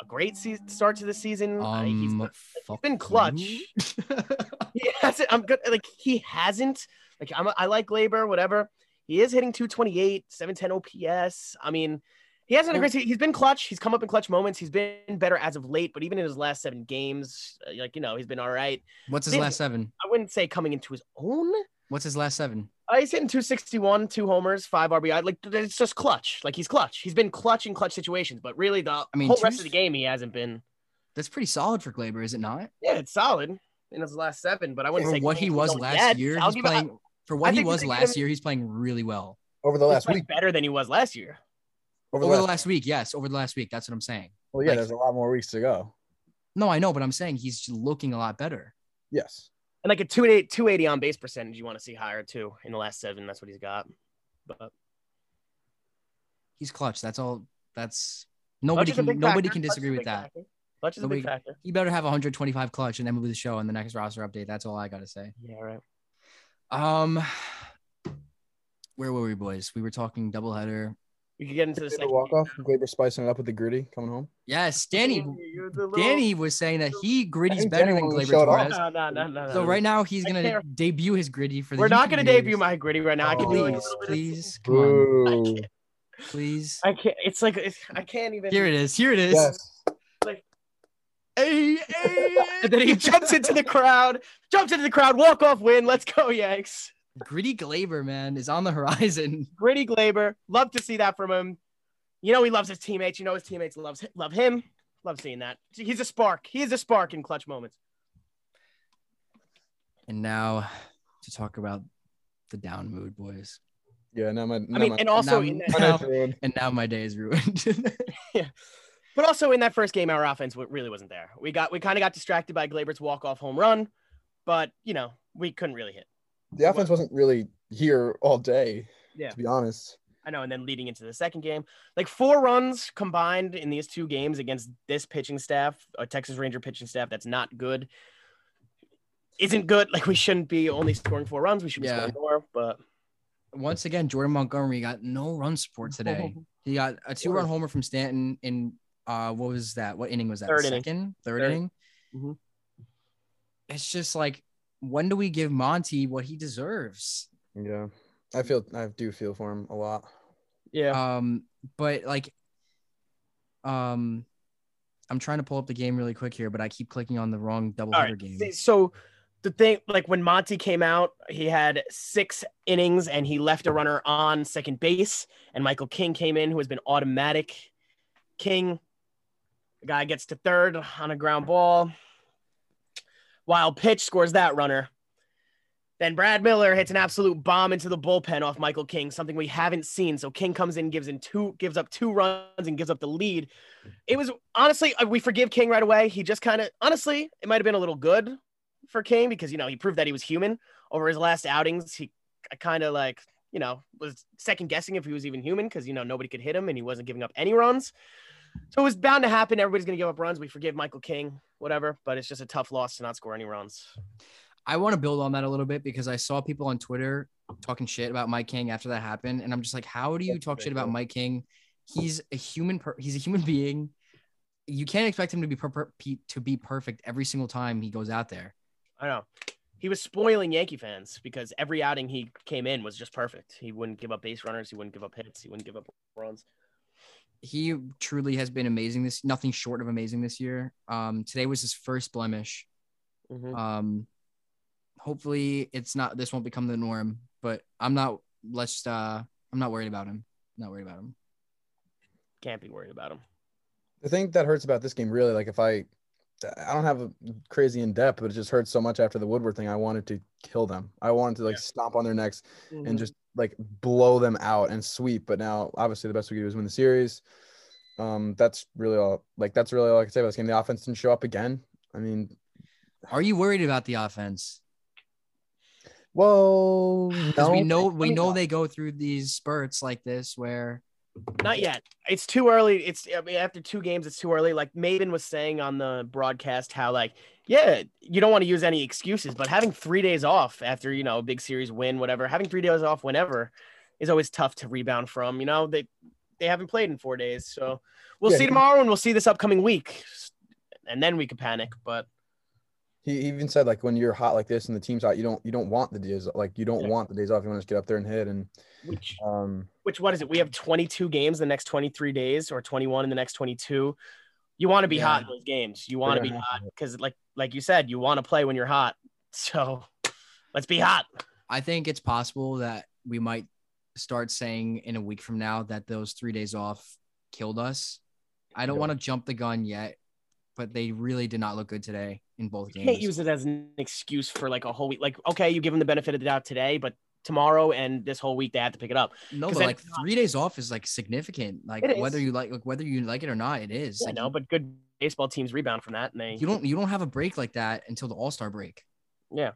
a great se- start to the season. Uh, he's, Um, he's been clutch. he hasn't. I'm good. Like he hasn't. Like I'm. I like Labor. Whatever. He is hitting 228, 710 OPS. I mean, he hasn't had a great. He's been clutch. He's come up in clutch moments. He's been better as of late. But even in his last seven games, uh, like you know, he's been all right. What's his last seven? I wouldn't say coming into his own. What's his last seven? Uh, he's hitting 261, two homers, five RBI. Like it's just clutch. Like he's clutch. He's been clutch in clutch situations, but really the I mean, whole rest of the game he hasn't been. That's pretty solid for Gleyber, is it not? Yeah, it's solid in his last seven, but I wouldn't For say what he was into his own last yet. year, I'll he's give- playing. For I what he was last year, he's playing really well. Over the last week. better than he was last year. Over the Over the last. last week, yes, over the last week. That's what I'm saying. Well, yeah, like- there's a lot more weeks to go. No, I know, but I'm saying he's looking a lot better. Yes. And like a 280, 280 on base percentage, you want to see higher too in the last seven. That's what he's got. But He's clutch. That's all. That's nobody can nobody factor. can disagree with that. factor. Clutch is a big factor. He better have 125 clutch and then move the show in the next roster update. That's all I gotta say. Yeah, right. Um, where were we, boys? We were talking doubleheader. We could get into the The second. walk off. Gleyber spicing it up with the griddy coming home. Yes, Danny. Little- Danny was saying that he griddy's better Danny than Gleyber to show it off. Torres. No, no, no, no, no. So right now he's gonna debut his griddy for the. we're not going to viewers. debut my griddy right now. I can Oh. do like a Please, of- please, come on, I can't. please. I can't. It's like it's, I can't even. Here it is. Here it is. Yes. Hey, hey, And then he jumps into the crowd, jumps into the crowd, walk off win. Let's go, Yanks. Gritty Gleyber, man, is on the horizon. Gritty Gleyber. Love to see that from him. You know he loves his teammates. You know his teammates loves love him. Love seeing that. He's a spark. He is a spark in clutch moments. And now to talk about the down mood, boys. Yeah, now my. I mean, my- and also now- my now- And now my day is ruined. yeah. but also in that first game, our offense really wasn't there. We got we kind of got distracted by Gleyber's walk off home run, but you know we couldn't really hit. The offense wasn't really here all day. Yeah. To be honest. I know, and then leading into the second game, like four runs combined in these two games against this pitching staff, a Texas Ranger pitching staff that's not good, isn't good. Like we shouldn't be only scoring four runs. We should be Yeah. scoring more. But Once again, Jordan Montgomery got no run support today. He got a two-run homer from Stanton in uh what was that? What inning was that? Third The inning. Second, third Third. inning. Mhm. It's just like, when do we give Monty what he deserves? Yeah. I feel I do feel for him a lot. yeah, Um, but like, um, I'm trying to pull up the game really quick here, but I keep clicking on the wrong double header right. game. So the thing, like when Monty came out, he had six innings and he left a runner on second base, and Michael King came in, who has been automatic. King, the guy gets to third on a ground ball. Wild pitch scores that runner. Then Brad Miller hits an absolute bomb into the bullpen off Michael King, something we haven't seen. So King comes in, gives in two, gives up two runs, and gives up the lead. It was honestly, uh, we forgive King right away. He just kind of, honestly, it might have been a little good for King because you know he proved that he was human over his last outings. He kind of like you know was second guessing if he was even human because you know nobody could hit him and he wasn't giving up any runs. So it was bound to happen. Everybody's gonna give up runs. We forgive Michael King, whatever. But it's just a tough loss to not score any runs. I want to build on that a little bit because I saw people on Twitter talking shit about Mike King after that happened, and I'm just like, how do you talk shit about. Mike King? He's a human. Per- he's a human being. You can't expect him to be per- per- to be perfect every single time he goes out there. I know. He was spoiling Yankee fans because every outing he came in was just perfect. He wouldn't give up base runners. He wouldn't give up hits. He wouldn't give up runs. He truly has been amazing. This nothing short of amazing this year. Um, today was his first blemish. Mhm. Um, hopefully it's not. This won't become the norm. But I'm not. Let's. Uh, I'm not worried about him. Not worried about him. Can't be worried about him. The thing that hurts about this game, really, like if I, I don't have a crazy in depth, but it just hurts so much after the Woodward thing. I wanted to kill them. I wanted to like Yeah. stomp on their necks Mm-hmm. and just like blow them out and sweep. But now, obviously, the best we could do is win the series. Um, that's really all. Like that's really all I can say about this game. The offense didn't show up again. I mean, Are you worried about the offense? well, Because no, we know we know uh, they go through these spurts like this where Not yet. It's too early. It's I mean, after two games, it's too early. Like Maybin was saying on the broadcast, how like, yeah, you don't want to use any excuses, but having three days off after you know a big series win, whatever, having three days off whenever is always tough to rebound from. You know they they haven't played in four days, so we'll Yeah, see tomorrow and we'll see this upcoming week, and then we could panic. But He even said like when you're hot like this and the team's hot, you don't you don't want the days like you don't Yeah. want the days off. You want to just get up there and hit and which um which what is it? We have 22 games the next 23 days, or 21 in the next 22. You want to be Yeah. hot in those games. You want to be hot because, like, like you said, you want to play when you're hot. So let's be hot. I think it's possible that we might start saying in a week from now that those three days off killed us. I don't Yeah. want to jump the gun yet, but they really did not look good today in both You games. can't use it as an excuse for like a whole week. Like, okay, you give them the benefit of the doubt today, but tomorrow and this whole week they have to pick it up. No, but like three days off is like significant. Like whether you like, like whether you like it or not, it is. I Like, know, but good baseball teams rebound from that, and they you don't you don't have a break like that until the All Star break. Yeah.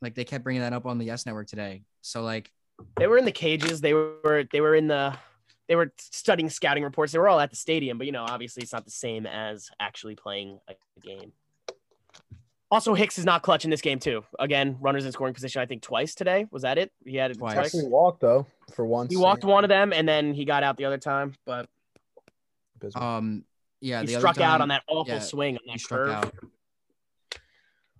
Like they kept bringing that up on the Yes Network today. So like they were in the cages. They were they were in the they were studying scouting reports. They were all at the stadium, but you know, obviously it's not the same as actually playing a game. Also, Hicks is not clutch in this game too. Again, runners in scoring position. I think twice today. Was that it? He had it Twice. twice. actually walked though for once. He walked one of them, and then he got out the other time. But um yeah, he the other struck out on that awful yeah, swing on he that struck curve. out.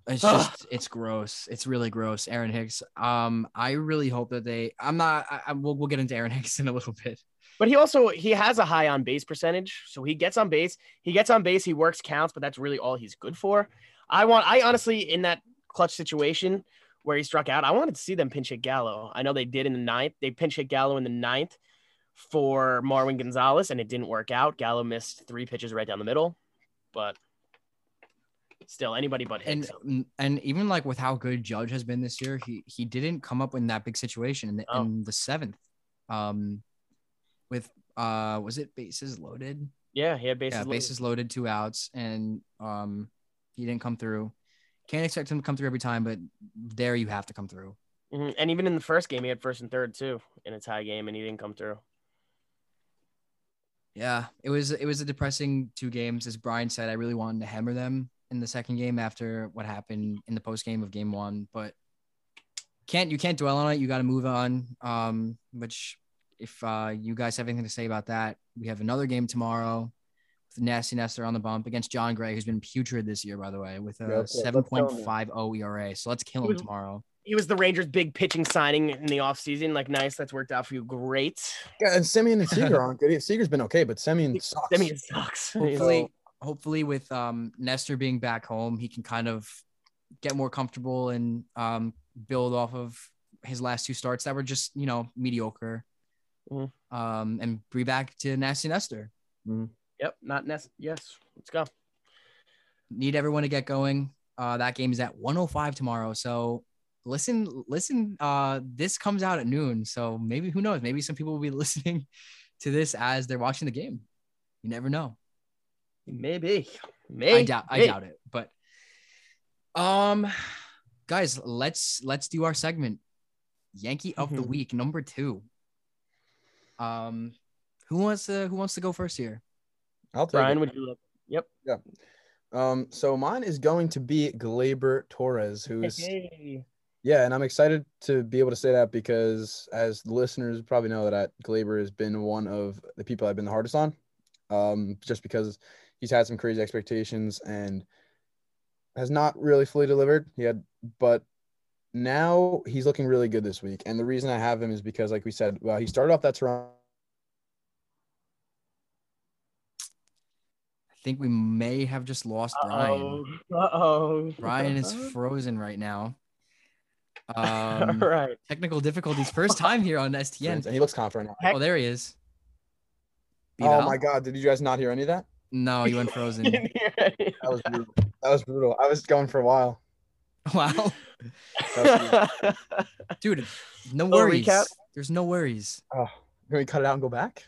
It's just it's gross. It's really gross. Aaron Hicks. Um, I really hope that they. I'm not. I, I, we'll we'll get into Aaron Hicks in a little bit. But he also he has a high on base percentage, so he gets on base. He gets on base. He works counts, but that's really all he's good for. I want. I honestly, in that clutch situation where he struck out, I wanted to see them pinch hit Gallo. I know they did in the ninth. They pinch hit Gallo in the ninth for Marwin Gonzalez, and it didn't work out. Gallo missed three pitches right down the middle, but Still, anybody but him. and and even like with how good Judge has been this year, he he didn't come up in that big situation in the, Oh. in the seventh. Um, with uh, was it bases loaded? yeah, he had bases. yeah, loaded. bases loaded, two outs, and um, he didn't come through. Can't expect him to come through every time, but there you have to come through. Mhm. And even in the first game, he had first and third too in a tie game, and he didn't come through. Yeah, it was it was a depressing two games. As Brian said, I really wanted to hammer them in the second game after what happened in the post game of game one, but can't you can't dwell on it. You got to move on. Um, which if uh, you guys have anything to say about that, we have another game tomorrow with Nasty Nestor on the bump against Jon Gray, who's been putrid this year, by the way, with a let's- let's seven kill point him. five zero ERA. So let's kill him was- tomorrow. He was the Rangers' big pitching signing in the offseason. Like, nice, that's worked out for you. Great. Yeah, and Semien and Seager aren't good. Seager's been okay, but Semien sucks. I mean, it sucks. hopefully hopefully with um Nestor being back home, he can kind of get more comfortable and um build off of his last two starts that were just, you know, mediocre. Mhm. Um and be back to Nasty Nestor. Yep, not Ness. Yes, let's go. Need everyone to get going. Uh that game is at 105 tomorrow. So listen, listen, uh this comes out at noon. So maybe who knows? Maybe some people will be listening to this as they're watching the game. You never know. Maybe. Maybe. I doubt I doubt it. But um guys, let's let's do our segment. Yankee of the Mhm. week, number two. Um who wants to who wants to go first here? I'll take Brian, it. would you look? Yep. Yeah. Um, so mine is going to be Gleyber Torres, who's Hey. yeah, and I'm excited to be able to say that because as the listeners probably know that I, Gleyber has been one of the people I've been the hardest on, um, just because he's had some crazy expectations and has not really fully delivered. He had, but now he's looking really good this week, and the reason I have him is because, like we said, well, he started off that Toronto. I think we may have just lost Brian. Uh oh. Brian is frozen right now. Um, All right. technical difficulties. First time here on STN. and he looks confident now. Oh, there he is. Oh Bival? my God! Did you guys not hear any of that? No, you went frozen. That was brutal. That was brutal. I was going for a while. wow. Dude, no worries. There's no worries. Oh, can we cut it out and go back?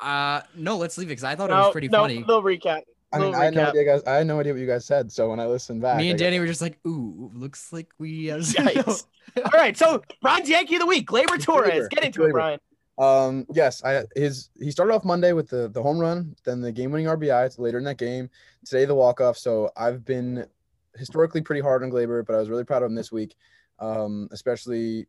Uh no, let's leave it because I thought it was pretty no, funny. Little recap. I mean, Little I had no recap. idea, guys. I had no idea what you guys said. So when I listened back, Me and I got- Danny were just like, ooh, looks like we have Yikes. All right. So Brian's Yankee of the week, Gleyber Torres. Gleyber. Get into Gleyber. it, Brian. Um, yes, I his he started off Monday with the the home run, then the game winning RBI later in that game. Today the walk off. So I've been historically pretty hard on Gleyber, but I was really proud of him this week, um, especially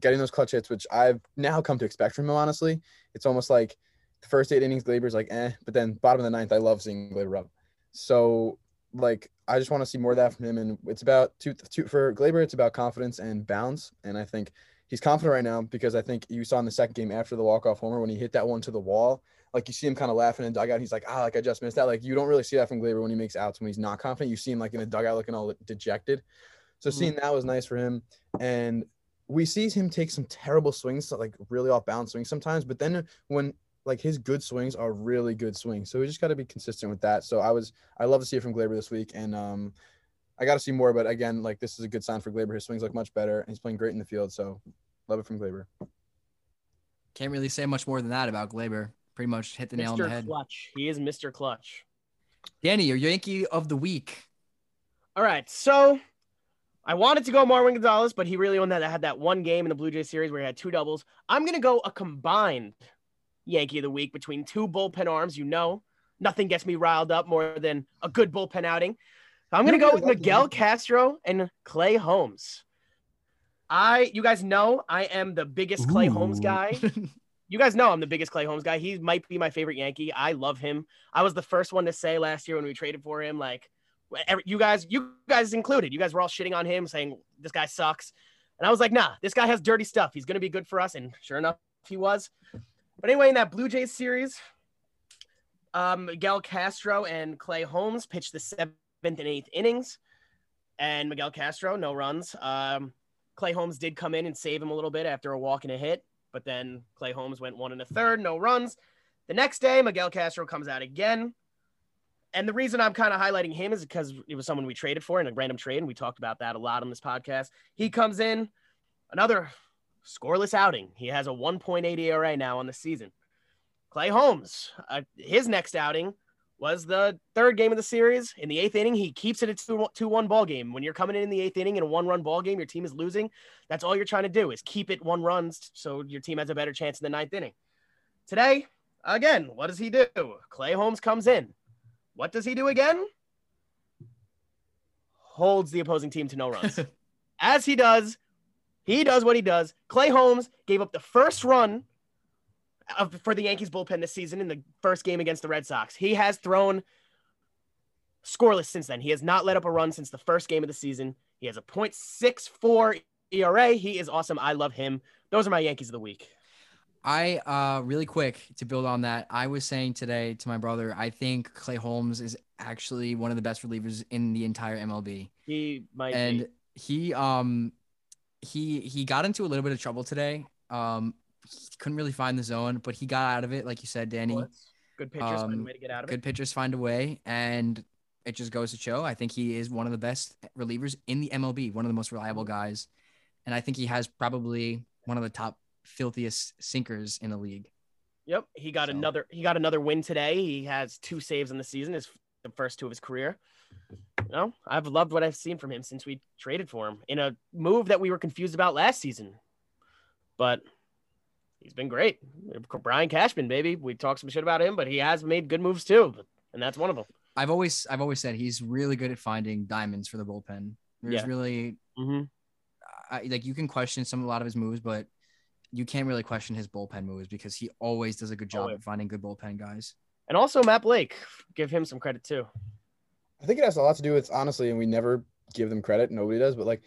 getting those clutch hits, which I've now come to expect from him. Honestly, it's almost like the first eight innings Gleyber's like eh, but then bottom of the ninth, I love seeing Gleyber up. So like I just want to see more of that from him, and it's about two, two for Gleyber. It's about confidence and bounce, and I think he's confident right now because I think you saw in the second game after the walk-off homer when he hit that one to the wall, like you see him kind of laughing in dugout. He's like, ah, like I just missed that. Like you don't really see that from Gleyber when he makes outs when he's not confident. You see him like in a dugout looking all dejected. So Mhm. seeing that was nice for him. And we see him take some terrible swings, like really off balance swings sometimes. But then when like his good swings are really good swings. So we just got to be consistent with that. So I was I love to see it from Gleyber this week. And um I got to see more, but again, like this is a good sign for Gleyber. His swings look much better, and he's playing great in the field. So love it from Gleyber. Can't really say much more than that about Gleyber. Pretty much hit the nail on the Mr. head. Clutch. He is Mr. Clutch. Danny, your Yankee of the week. All right. So I wanted to go Marwin Gonzalez, but he really only had that one game in the Blue Jays series where he had two doubles. I'm going to go a combined Yankee of the week between two bullpen arms. You know, nothing gets me riled up more than a good bullpen outing. I'm going to go with Miguel Castro and Clay Holmes. I, you guys know, I am the biggest Clay Holmes guy. You guys know I'm the biggest Clay Holmes guy. He might be my favorite Yankee. I love him. I was the first one to say last year when we traded for him, like every, you guys, you guys included, you guys were all shitting on him, saying this guy sucks, and I was like, nah, this guy has dirty stuff. He's gonna be good for us, and sure enough, he was. But anyway, in that Blue Jays series, um, Miguel Castro and Clay Holmes pitched the seventh and eighth innings, and Miguel Castro no runs. Um, Clay Holmes did come in and save him a little bit after a walk and a hit, but then Clay Holmes went one and a third, no runs. The next day, Miguel Castro comes out again, and the reason I'm kind of highlighting him is because it was someone we traded for in a random trade, and we talked about that a lot on this podcast. He comes in, another scoreless outing. He has a 1.8 ERA now on the season. Clay Holmes, uh, his next outing was the third game of the series. In the eighth inning, he keeps it a 2 1 ball game. When you're coming in in the eighth inning in a one run ball game, your team is losing. That's all you're trying to do is keep it one runs so your team has a better chance in the ninth inning. Today, again, what does he do? Clay Holmes comes in. What does he do again? Holds the opposing team to no runs. As he does, he does what he does. Clay Holmes gave up the first run of, for the Yankees bullpen this season in the first game against the Red Sox. He has thrown scoreless since then. He has not let up a run since the first game of the season. He has a .64 ERA. He is awesome. I love him. Those are my Yankees of the week. I uh really quick to build on that. I was saying today to my brother, I think Clay Holmes is actually one of the best relievers in the entire MLB. He might and be. he um he he got into a little bit of trouble today. Um he couldn't really find the zone, but he got out of it, like you said, Danny. Good pitchers find a um, way to get out of it. Good pitchers find a way, and it just goes to show. I think he is one of the best relievers in the MLB, one of the most reliable guys, and I think he has probably one of the top filthiest sinkers in the league. Yep, he got So- another. He got another win today. He has two saves in the season. His the first two of his career. You know, I've loved what I've seen from him since we traded for him in a move that we were confused about last season. But he's been great. Brian Cashman, baby. We talked some shit about him, but he has made good moves too, and that's one of them. I've always I've always said he's really good at finding diamonds for the bullpen. There's Yeah. really Mm-hmm. I, like you can question some a lot of his moves, but you can't really question his bullpen moves because he always does a good job Always. at finding good bullpen guys. And also Matt Blake, give him some credit too. I think it has a lot to do with honestly, and we never give them credit. Nobody does, but like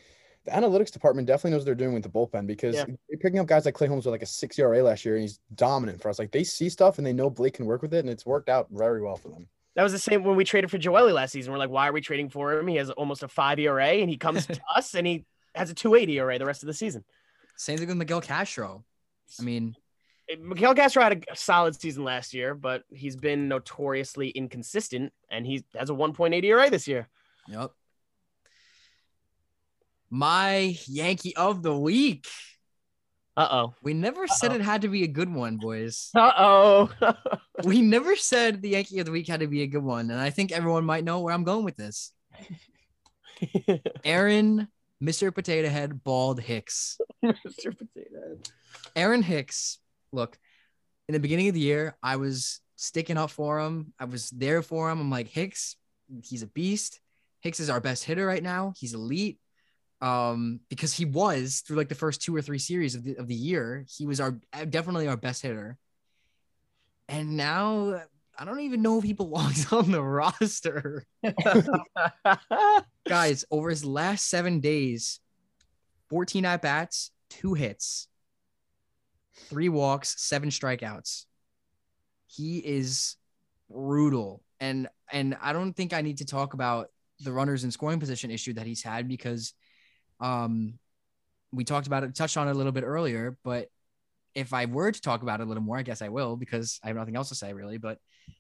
the analytics department definitely knows what they're doing with the bullpen because Yeah. they're picking up guys like Clay Holmes with like a six ERA last year, and he's dominant for us. Like they see stuff and they know Blake can work with it, and it's worked out very well for them. That was the same when we traded for Joely last season. We're like, why are we trading for him? He has almost a five ERA, and he comes to us and he has a 280 ERA the rest of the season. Same thing with Miguel Castro. I mean, Miguel Castro had a solid season last year, but he's been notoriously inconsistent, and he has a 1.8 ERA this year. yep. My Yankee of the week. Uh oh. We never said Uh-oh. it had to be a good one, boys. Uh oh. We never said the Yankee of the week had to be a good one, and I think everyone might know where I'm going with this. Aaron, Mr. Potato Head, Bald Hicks. Mr. Potato. Head. Aaron Hicks, look, in the beginning of the year, I was sticking up for him. I was there for him. I'm like, Hicks, he's a beast. Hicks is our best hitter right now. He's elite. Um, because he was through like the first two or three series of the, of the year, he was our definitely our best hitter. And now I don't even know if he belongs on the roster. Guys, over his last seven days, 14 at bats, two hits, three walks, seven strikeouts. He is brutal. And and I don't think I need to talk about the runners in scoring position issue that he's had because um we talked about it, touched on it a little bit earlier, but if I were to talk about it a little more, I guess I will because I have nothing else to say really. But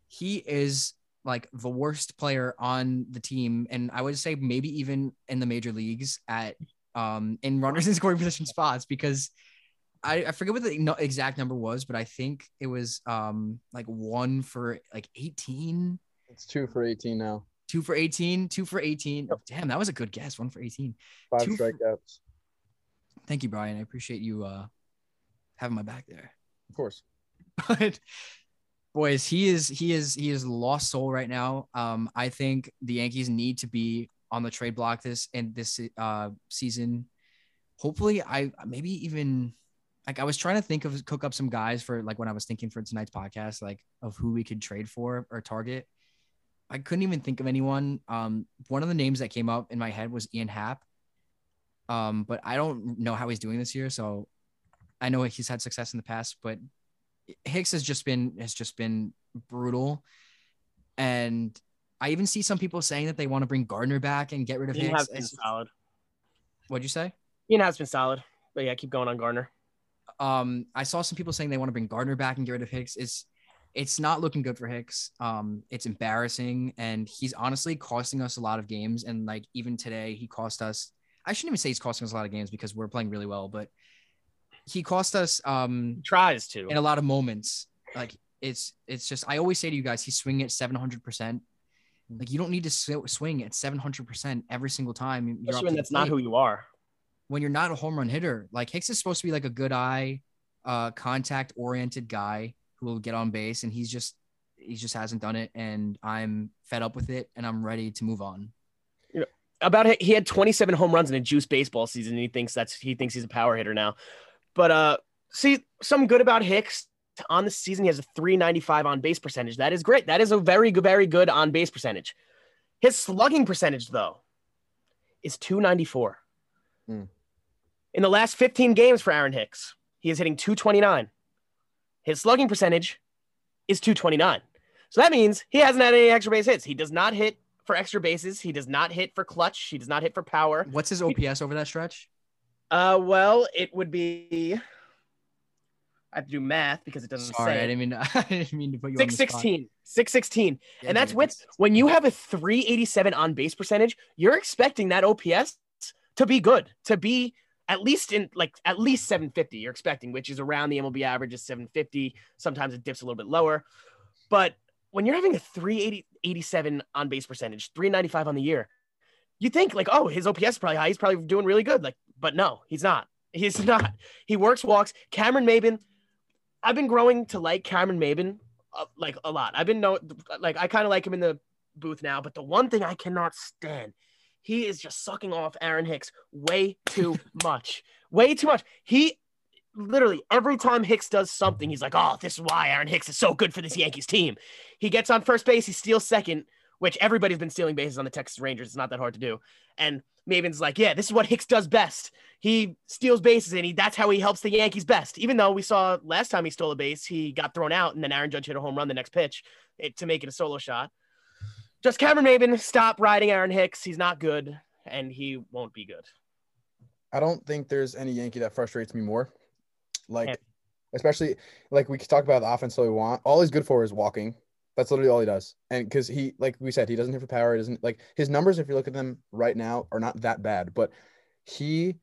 he is like the worst player on the team, and I would say maybe even in the major leagues at um in runners in scoring position spots because I, I forget what the exact number was, but I think it was um like one for like 18, It's two for 18 now. two for 18, two for 18. Damn, that was a good guess. One for 18. Five Two for- strikeouts. Thank you, Brian. I appreciate you uh having my back there. Of course. but boys, he is he is he is lost soul right now. Um, I think the Yankees need to be on the trade block this and this uh season. Hopefully, I maybe even like I was trying to think of cook up some guys for like when I was thinking for tonight's podcast, like of who we could trade for or target. I couldn't even think of anyone. Um, one of the names that came up in my head was Ian Happ. Um, but I don't know how he's doing this year, so I know he's had success in the past, but Hicks has just been has just been brutal. And I even see some people saying that they want to bring Gardner back and get rid of Ian Hicks. has been solid. What'd you say? Ian has been solid. But yeah, keep going on Garner. Um, I saw some people saying they want to bring Gardner back and get rid of Hicks. It's it's not looking good for Hicks. Um, it's embarrassing, and he's honestly costing us a lot of games. And like even today, he cost us. I shouldn't even say he's costing us a lot of games because we're playing really well, but he cost us um He tries to. in a lot of moments. Like it's it's just I always say to you guys, he's swinging at seven hundred percent. Like you don't need to sw- swing at seven hundred percent every single time. Especially when that's not who you are. When you're not a home run hitter. Like Hicks is supposed to be like a good eye, uh, contact oriented guy who will get on base, and he's just he just hasn't done it, and I'm fed up with it, and I'm ready to move on. You know, about he had 27 home runs in a juice baseball season. And he thinks that's he thinks he's a power hitter now. But uh, see, some good about Hicks on the season, he has a 395 on base percentage. That is great. That is a very good, very good on base percentage. His slugging percentage, though, is 294. Hmm. In the last 15 games for Aaron Hicks, he is hitting 229. His slugging percentage is 229. So that means he hasn't had any extra base hits. He does not hit for extra bases. He does not hit for clutch. He does not hit for power. What's his OPS over that stretch? Uh, well, it would be. I have to do math because it doesn't Sorry, I say. didn't mean to, I didn't mean to put you on the spot. 616. 616. Yeah, and that's with when you have a 387 on base percentage, you're expecting that OPS to be good, to be at least in like at least 750. You're expecting, which is around the MLB average is 750. Sometimes it dips a little bit lower. But when you're having a 387 on base percentage, 395 on the year, you think like, oh, his OPS is probably high. He's probably doing really good. Like, but no, he's not. He's not. He works walks. Cameron Maybin, I've been growing to like Cameron Maybin uh, like a lot. I've been know like I kind of like him in the booth now, but the one thing I cannot stand, he is just sucking off Aaron Hicks way too much. Way too much. He literally every time Hicks does something, he's like, "Oh, this is why Aaron Hicks is so good for this Yankees team." He gets on first base, he steals second, which everybody's been stealing bases on the Texas Rangers. It's not that hard to do. And Maybin's like, "Yeah, this is what Hicks does best. He steals bases, and he that's how he helps the Yankees best." Even though we saw last time he stole a base, he got thrown out, and then Aaron Judge hit a home run the next pitch it, to make it a solo shot. Just Cameron Maybin, stop riding Aaron Hicks. He's not good, and he won't be good. I don't think there's any Yankee that frustrates me more. Like, especially like we could talk about the offense that we want. All he's good for is walking. That's literally all he does. And because he, like we said, he doesn't hit for power. He doesn't like his numbers. If you look at them right now, are not that bad. But he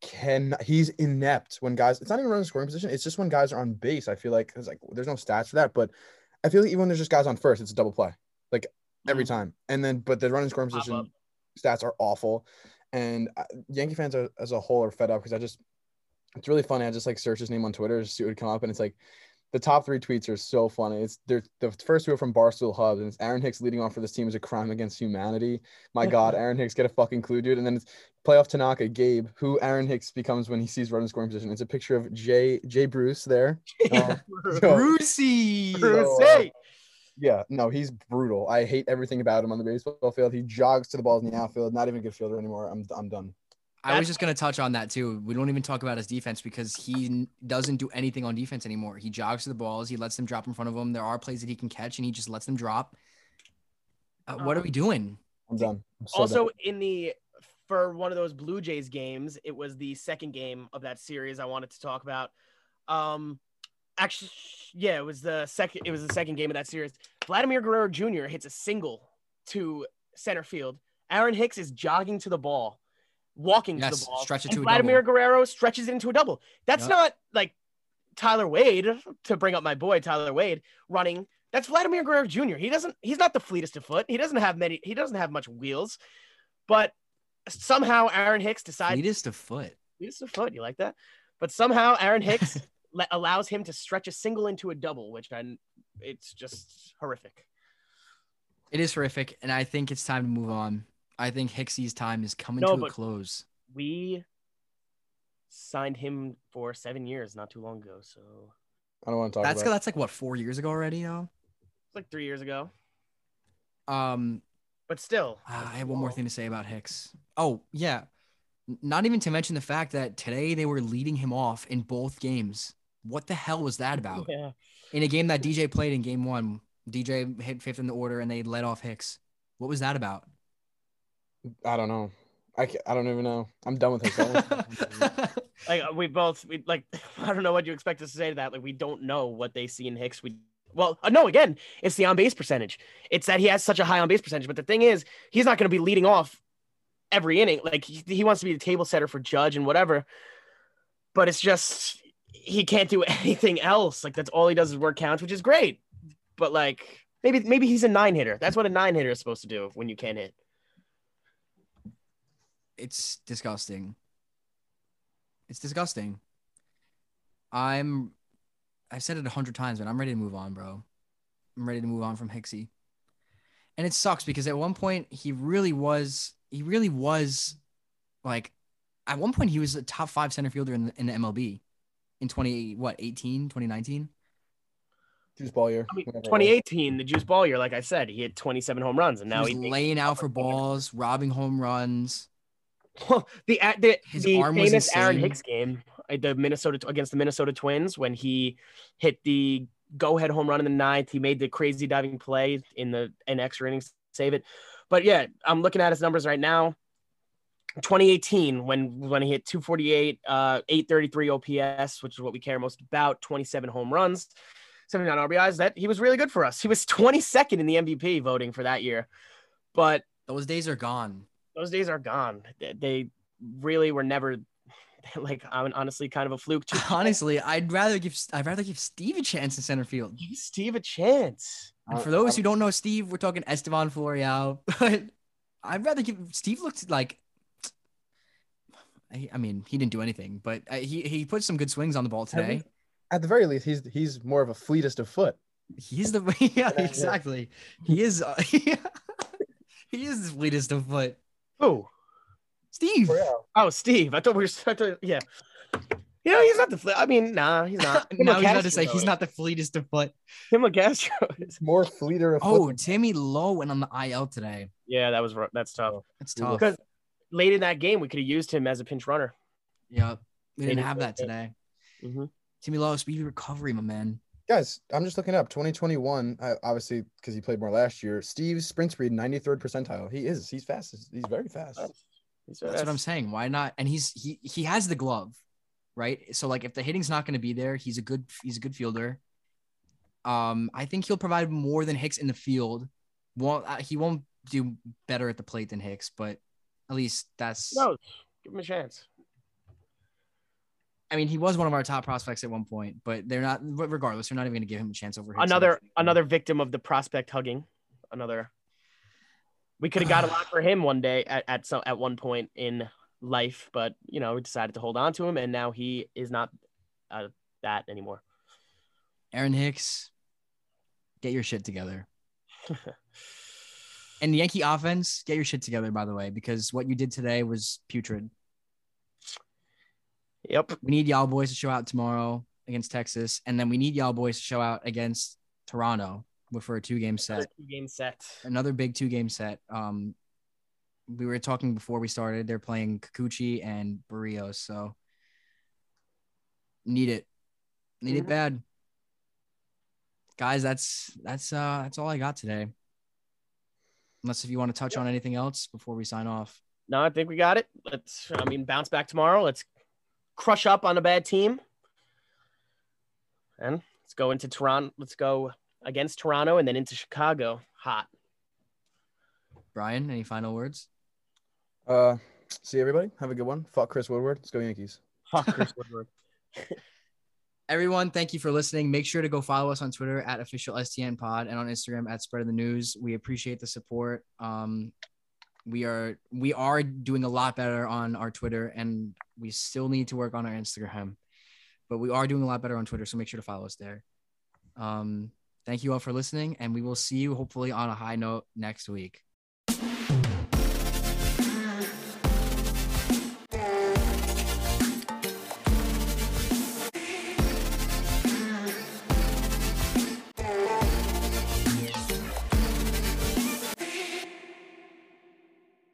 can. He's inept when guys. It's not even running scoring position. It's just when guys are on base. I feel like it's like there's no stats for that. But I feel like even when there's just guys on first, it's a double play, like every time. And then, but the running scoring position stats are awful. And uh, Yankee fans are, as a whole are fed up because I just, it's really funny. I just like search his name on Twitter to see what would come up. And it's like the top three tweets are so funny. It's they're, the first two are from Barstool Hubs and it's Aaron Hicks leading off for this team is a crime against humanity. My God, Aaron Hicks, get a fucking clue, dude. And then it's playoff Tanaka, Gabe, who Aaron Hicks becomes when he sees running scoring position. It's a picture of Jay, Jay Bruce there. Uh, so- Brucey. So, uh. Yeah, no, he's brutal. I hate everything about him on the baseball field. He jogs to the balls in the outfield. Not even a good fielder anymore. I'm, I'm done. I was just gonna touch on that too. We don't even talk about his defense because he doesn't do anything on defense anymore. He jogs to the balls. He lets them drop in front of him. There are plays that he can catch, and he just lets them drop. Uh, what are we doing? I'm done. I'm so also done. in the for one of those Blue Jays games, it was the second game of that series I wanted to talk about. Um actually yeah, it was the second it was the second game of that series. Vladimir Guerrero Jr. hits a single to center field. Aaron Hicks is jogging to the ball, walking to the ball. stretch it to a Vladimir double. Guerrero stretches it into a double. That's Yep. not like Tyler Wade to bring up my boy Tyler Wade running. That's Vladimir Guerrero Jr. He doesn't. He's not the fleetest of foot. He doesn't have many. He doesn't have much wheels, but somehow Aaron Hicks decides Fleetest of foot. fleetest of foot. You like that? But somehow Aaron Hicks le- allows him to stretch a single into a double, which I. It's just horrific. It is horrific, and I think it's time to move on. I think Hicksy's time is coming No, to a close. We signed him for seven years not too long ago, so I don't want to talk That's about. that's like what four years ago already now. it's like three years ago. Um, But still, Ah, I have one more thing to say about Hicks. Oh, yeah. Not even to mention the fact that today they were leading him off in both games. What the hell was that about? Yeah. In a game that DJ played in game one, DJ hit fifth in the order and they let off Hicks. What was that about? I don't know. I, I don't even know. I'm done with this. like uh, we both we like I don't know what you expect us to say to that. Like we don't know what they see in Hicks. We Well, uh, no, again, it's the on base percentage. It's that he has such a high on base percentage. But the thing is, he's not going to be leading off every inning. Like he, he wants to be the table setter for Judge and whatever. But it's just he can't do anything else. Like that's all he does is work counts, which is great. But like maybe maybe he's a nine hitter. That's what a nine hitter is supposed to do when you can't hit. It's disgusting. It's disgusting. I'm I've said it a hundred times, but I'm ready to move on, bro. I'm ready to move on from Hicksy. And it sucks because at one point he really was he really was like at one point he was a top five center fielder in the, in the MLB in 20 what 18 2019 Juice ball year. I mean, whatever it was. 2018, the juice ball year, like I said, he had 27 home runs, and now he's he laying out for balls robbing home runs the the, His the famous Aaron. Hicks game, uh, the Minnesota against the Minnesota Twins, when he hit the go-ahead home run in the ninth, he made the crazy diving play in the in extra innings to save it. But yeah, I'm looking at his numbers right now. 2018, when when he hit 248, uh, 833 OPS, which is what we care most about, 27 home runs, 79 RBIs. That he was really good for us. He was 22nd in the MVP voting for that year, but those days are gone those days are gone. They- really were never like I'm honestly kind of a fluke. Too. honestly i'd rather give i'd rather give steve a chance in center field give Steve a chance. and Uh, for those who don't know steve we're talking estevan florial but i'd rather give steve looked like I I mean, he didn't do anything, but uh, he he put some good swings on the ball today. At the very least, he's he's more of a fleetest of foot. He's the yeah, exactly. He is uh, he is the fleetest of foot. Who? Steve. Oh, Steve. I thought we were. I thought, yeah. You know, he's not the. fl- I mean, nah, he's not. Tim now he's about to LaCastro say he's not the fleetest of foot. Tim Locastro is. More fleeter of foot. Oh, than- Timmy Lowe went on the IL today. Yeah, that was ru- that's tough. That's tough. Because late in that game, we could have used him as a pinch runner. Yeah, we didn't have that so. today. Mhm. Timmy Lowe, speedy recovery, my man. Guys, I'm just looking up 2021. Uh, obviously, because he played more last year. Steve's sprint speed 93rd percentile. He is. He's fast. He's very fast. He's- That's what I'm saying. Why not? And he's he he has the glove, right? So like, if the hitting's not going to be there, he's a good he's a good fielder. Um, I think he'll provide more than Hicks in the field. Won't uh, he won't do better at the plate than Hicks, but at least that's. No, give him a chance. I mean, he was one of our top prospects at one point, but they're not. But regardless, they're not even going to give him a chance over Hicks. Another another victim of the prospect hugging. Another. We could have got a lot for him one day at at some at one point in life, but you know we decided to hold on to him, and now he is not uh, that anymore. Aaron Hicks, get your shit together. and the Yankee offense, get your shit together, by the way, because what you did today was putrid. Yep. We need y'all boys to show out tomorrow against Texas, and then we need y'all boys to show out against Toronto for a two game set. Two Game set. Another big two game set. Um, we were talking before we started. They're playing Kikuchi and Berrios, so need it, need it Mhm. bad, guys. That's that's uh that's all I got today. Unless if you want to touch on anything else before we sign off. No, I think we got it. Let's. I mean, bounce back tomorrow. Let's crush up on a bad team, and let's go into Toronto. Let's go against Toronto, and then into Chicago. Hot. Brian, any final words? Uh, see everybody. Have a good one. Fuck Chris Woodward. Let's go Yankees. Fuck Chris Woodward. Everyone, thank you for listening. Make sure to go follow us on Twitter at official STN pod and on Instagram at spread of the news. We appreciate the support. Um, we are we are doing a lot better on our Twitter and we still need to work on our Instagram, but we are doing a lot better on Twitter. So make sure to follow us there. Um, thank you all for listening, and we will see you hopefully on a high note next week.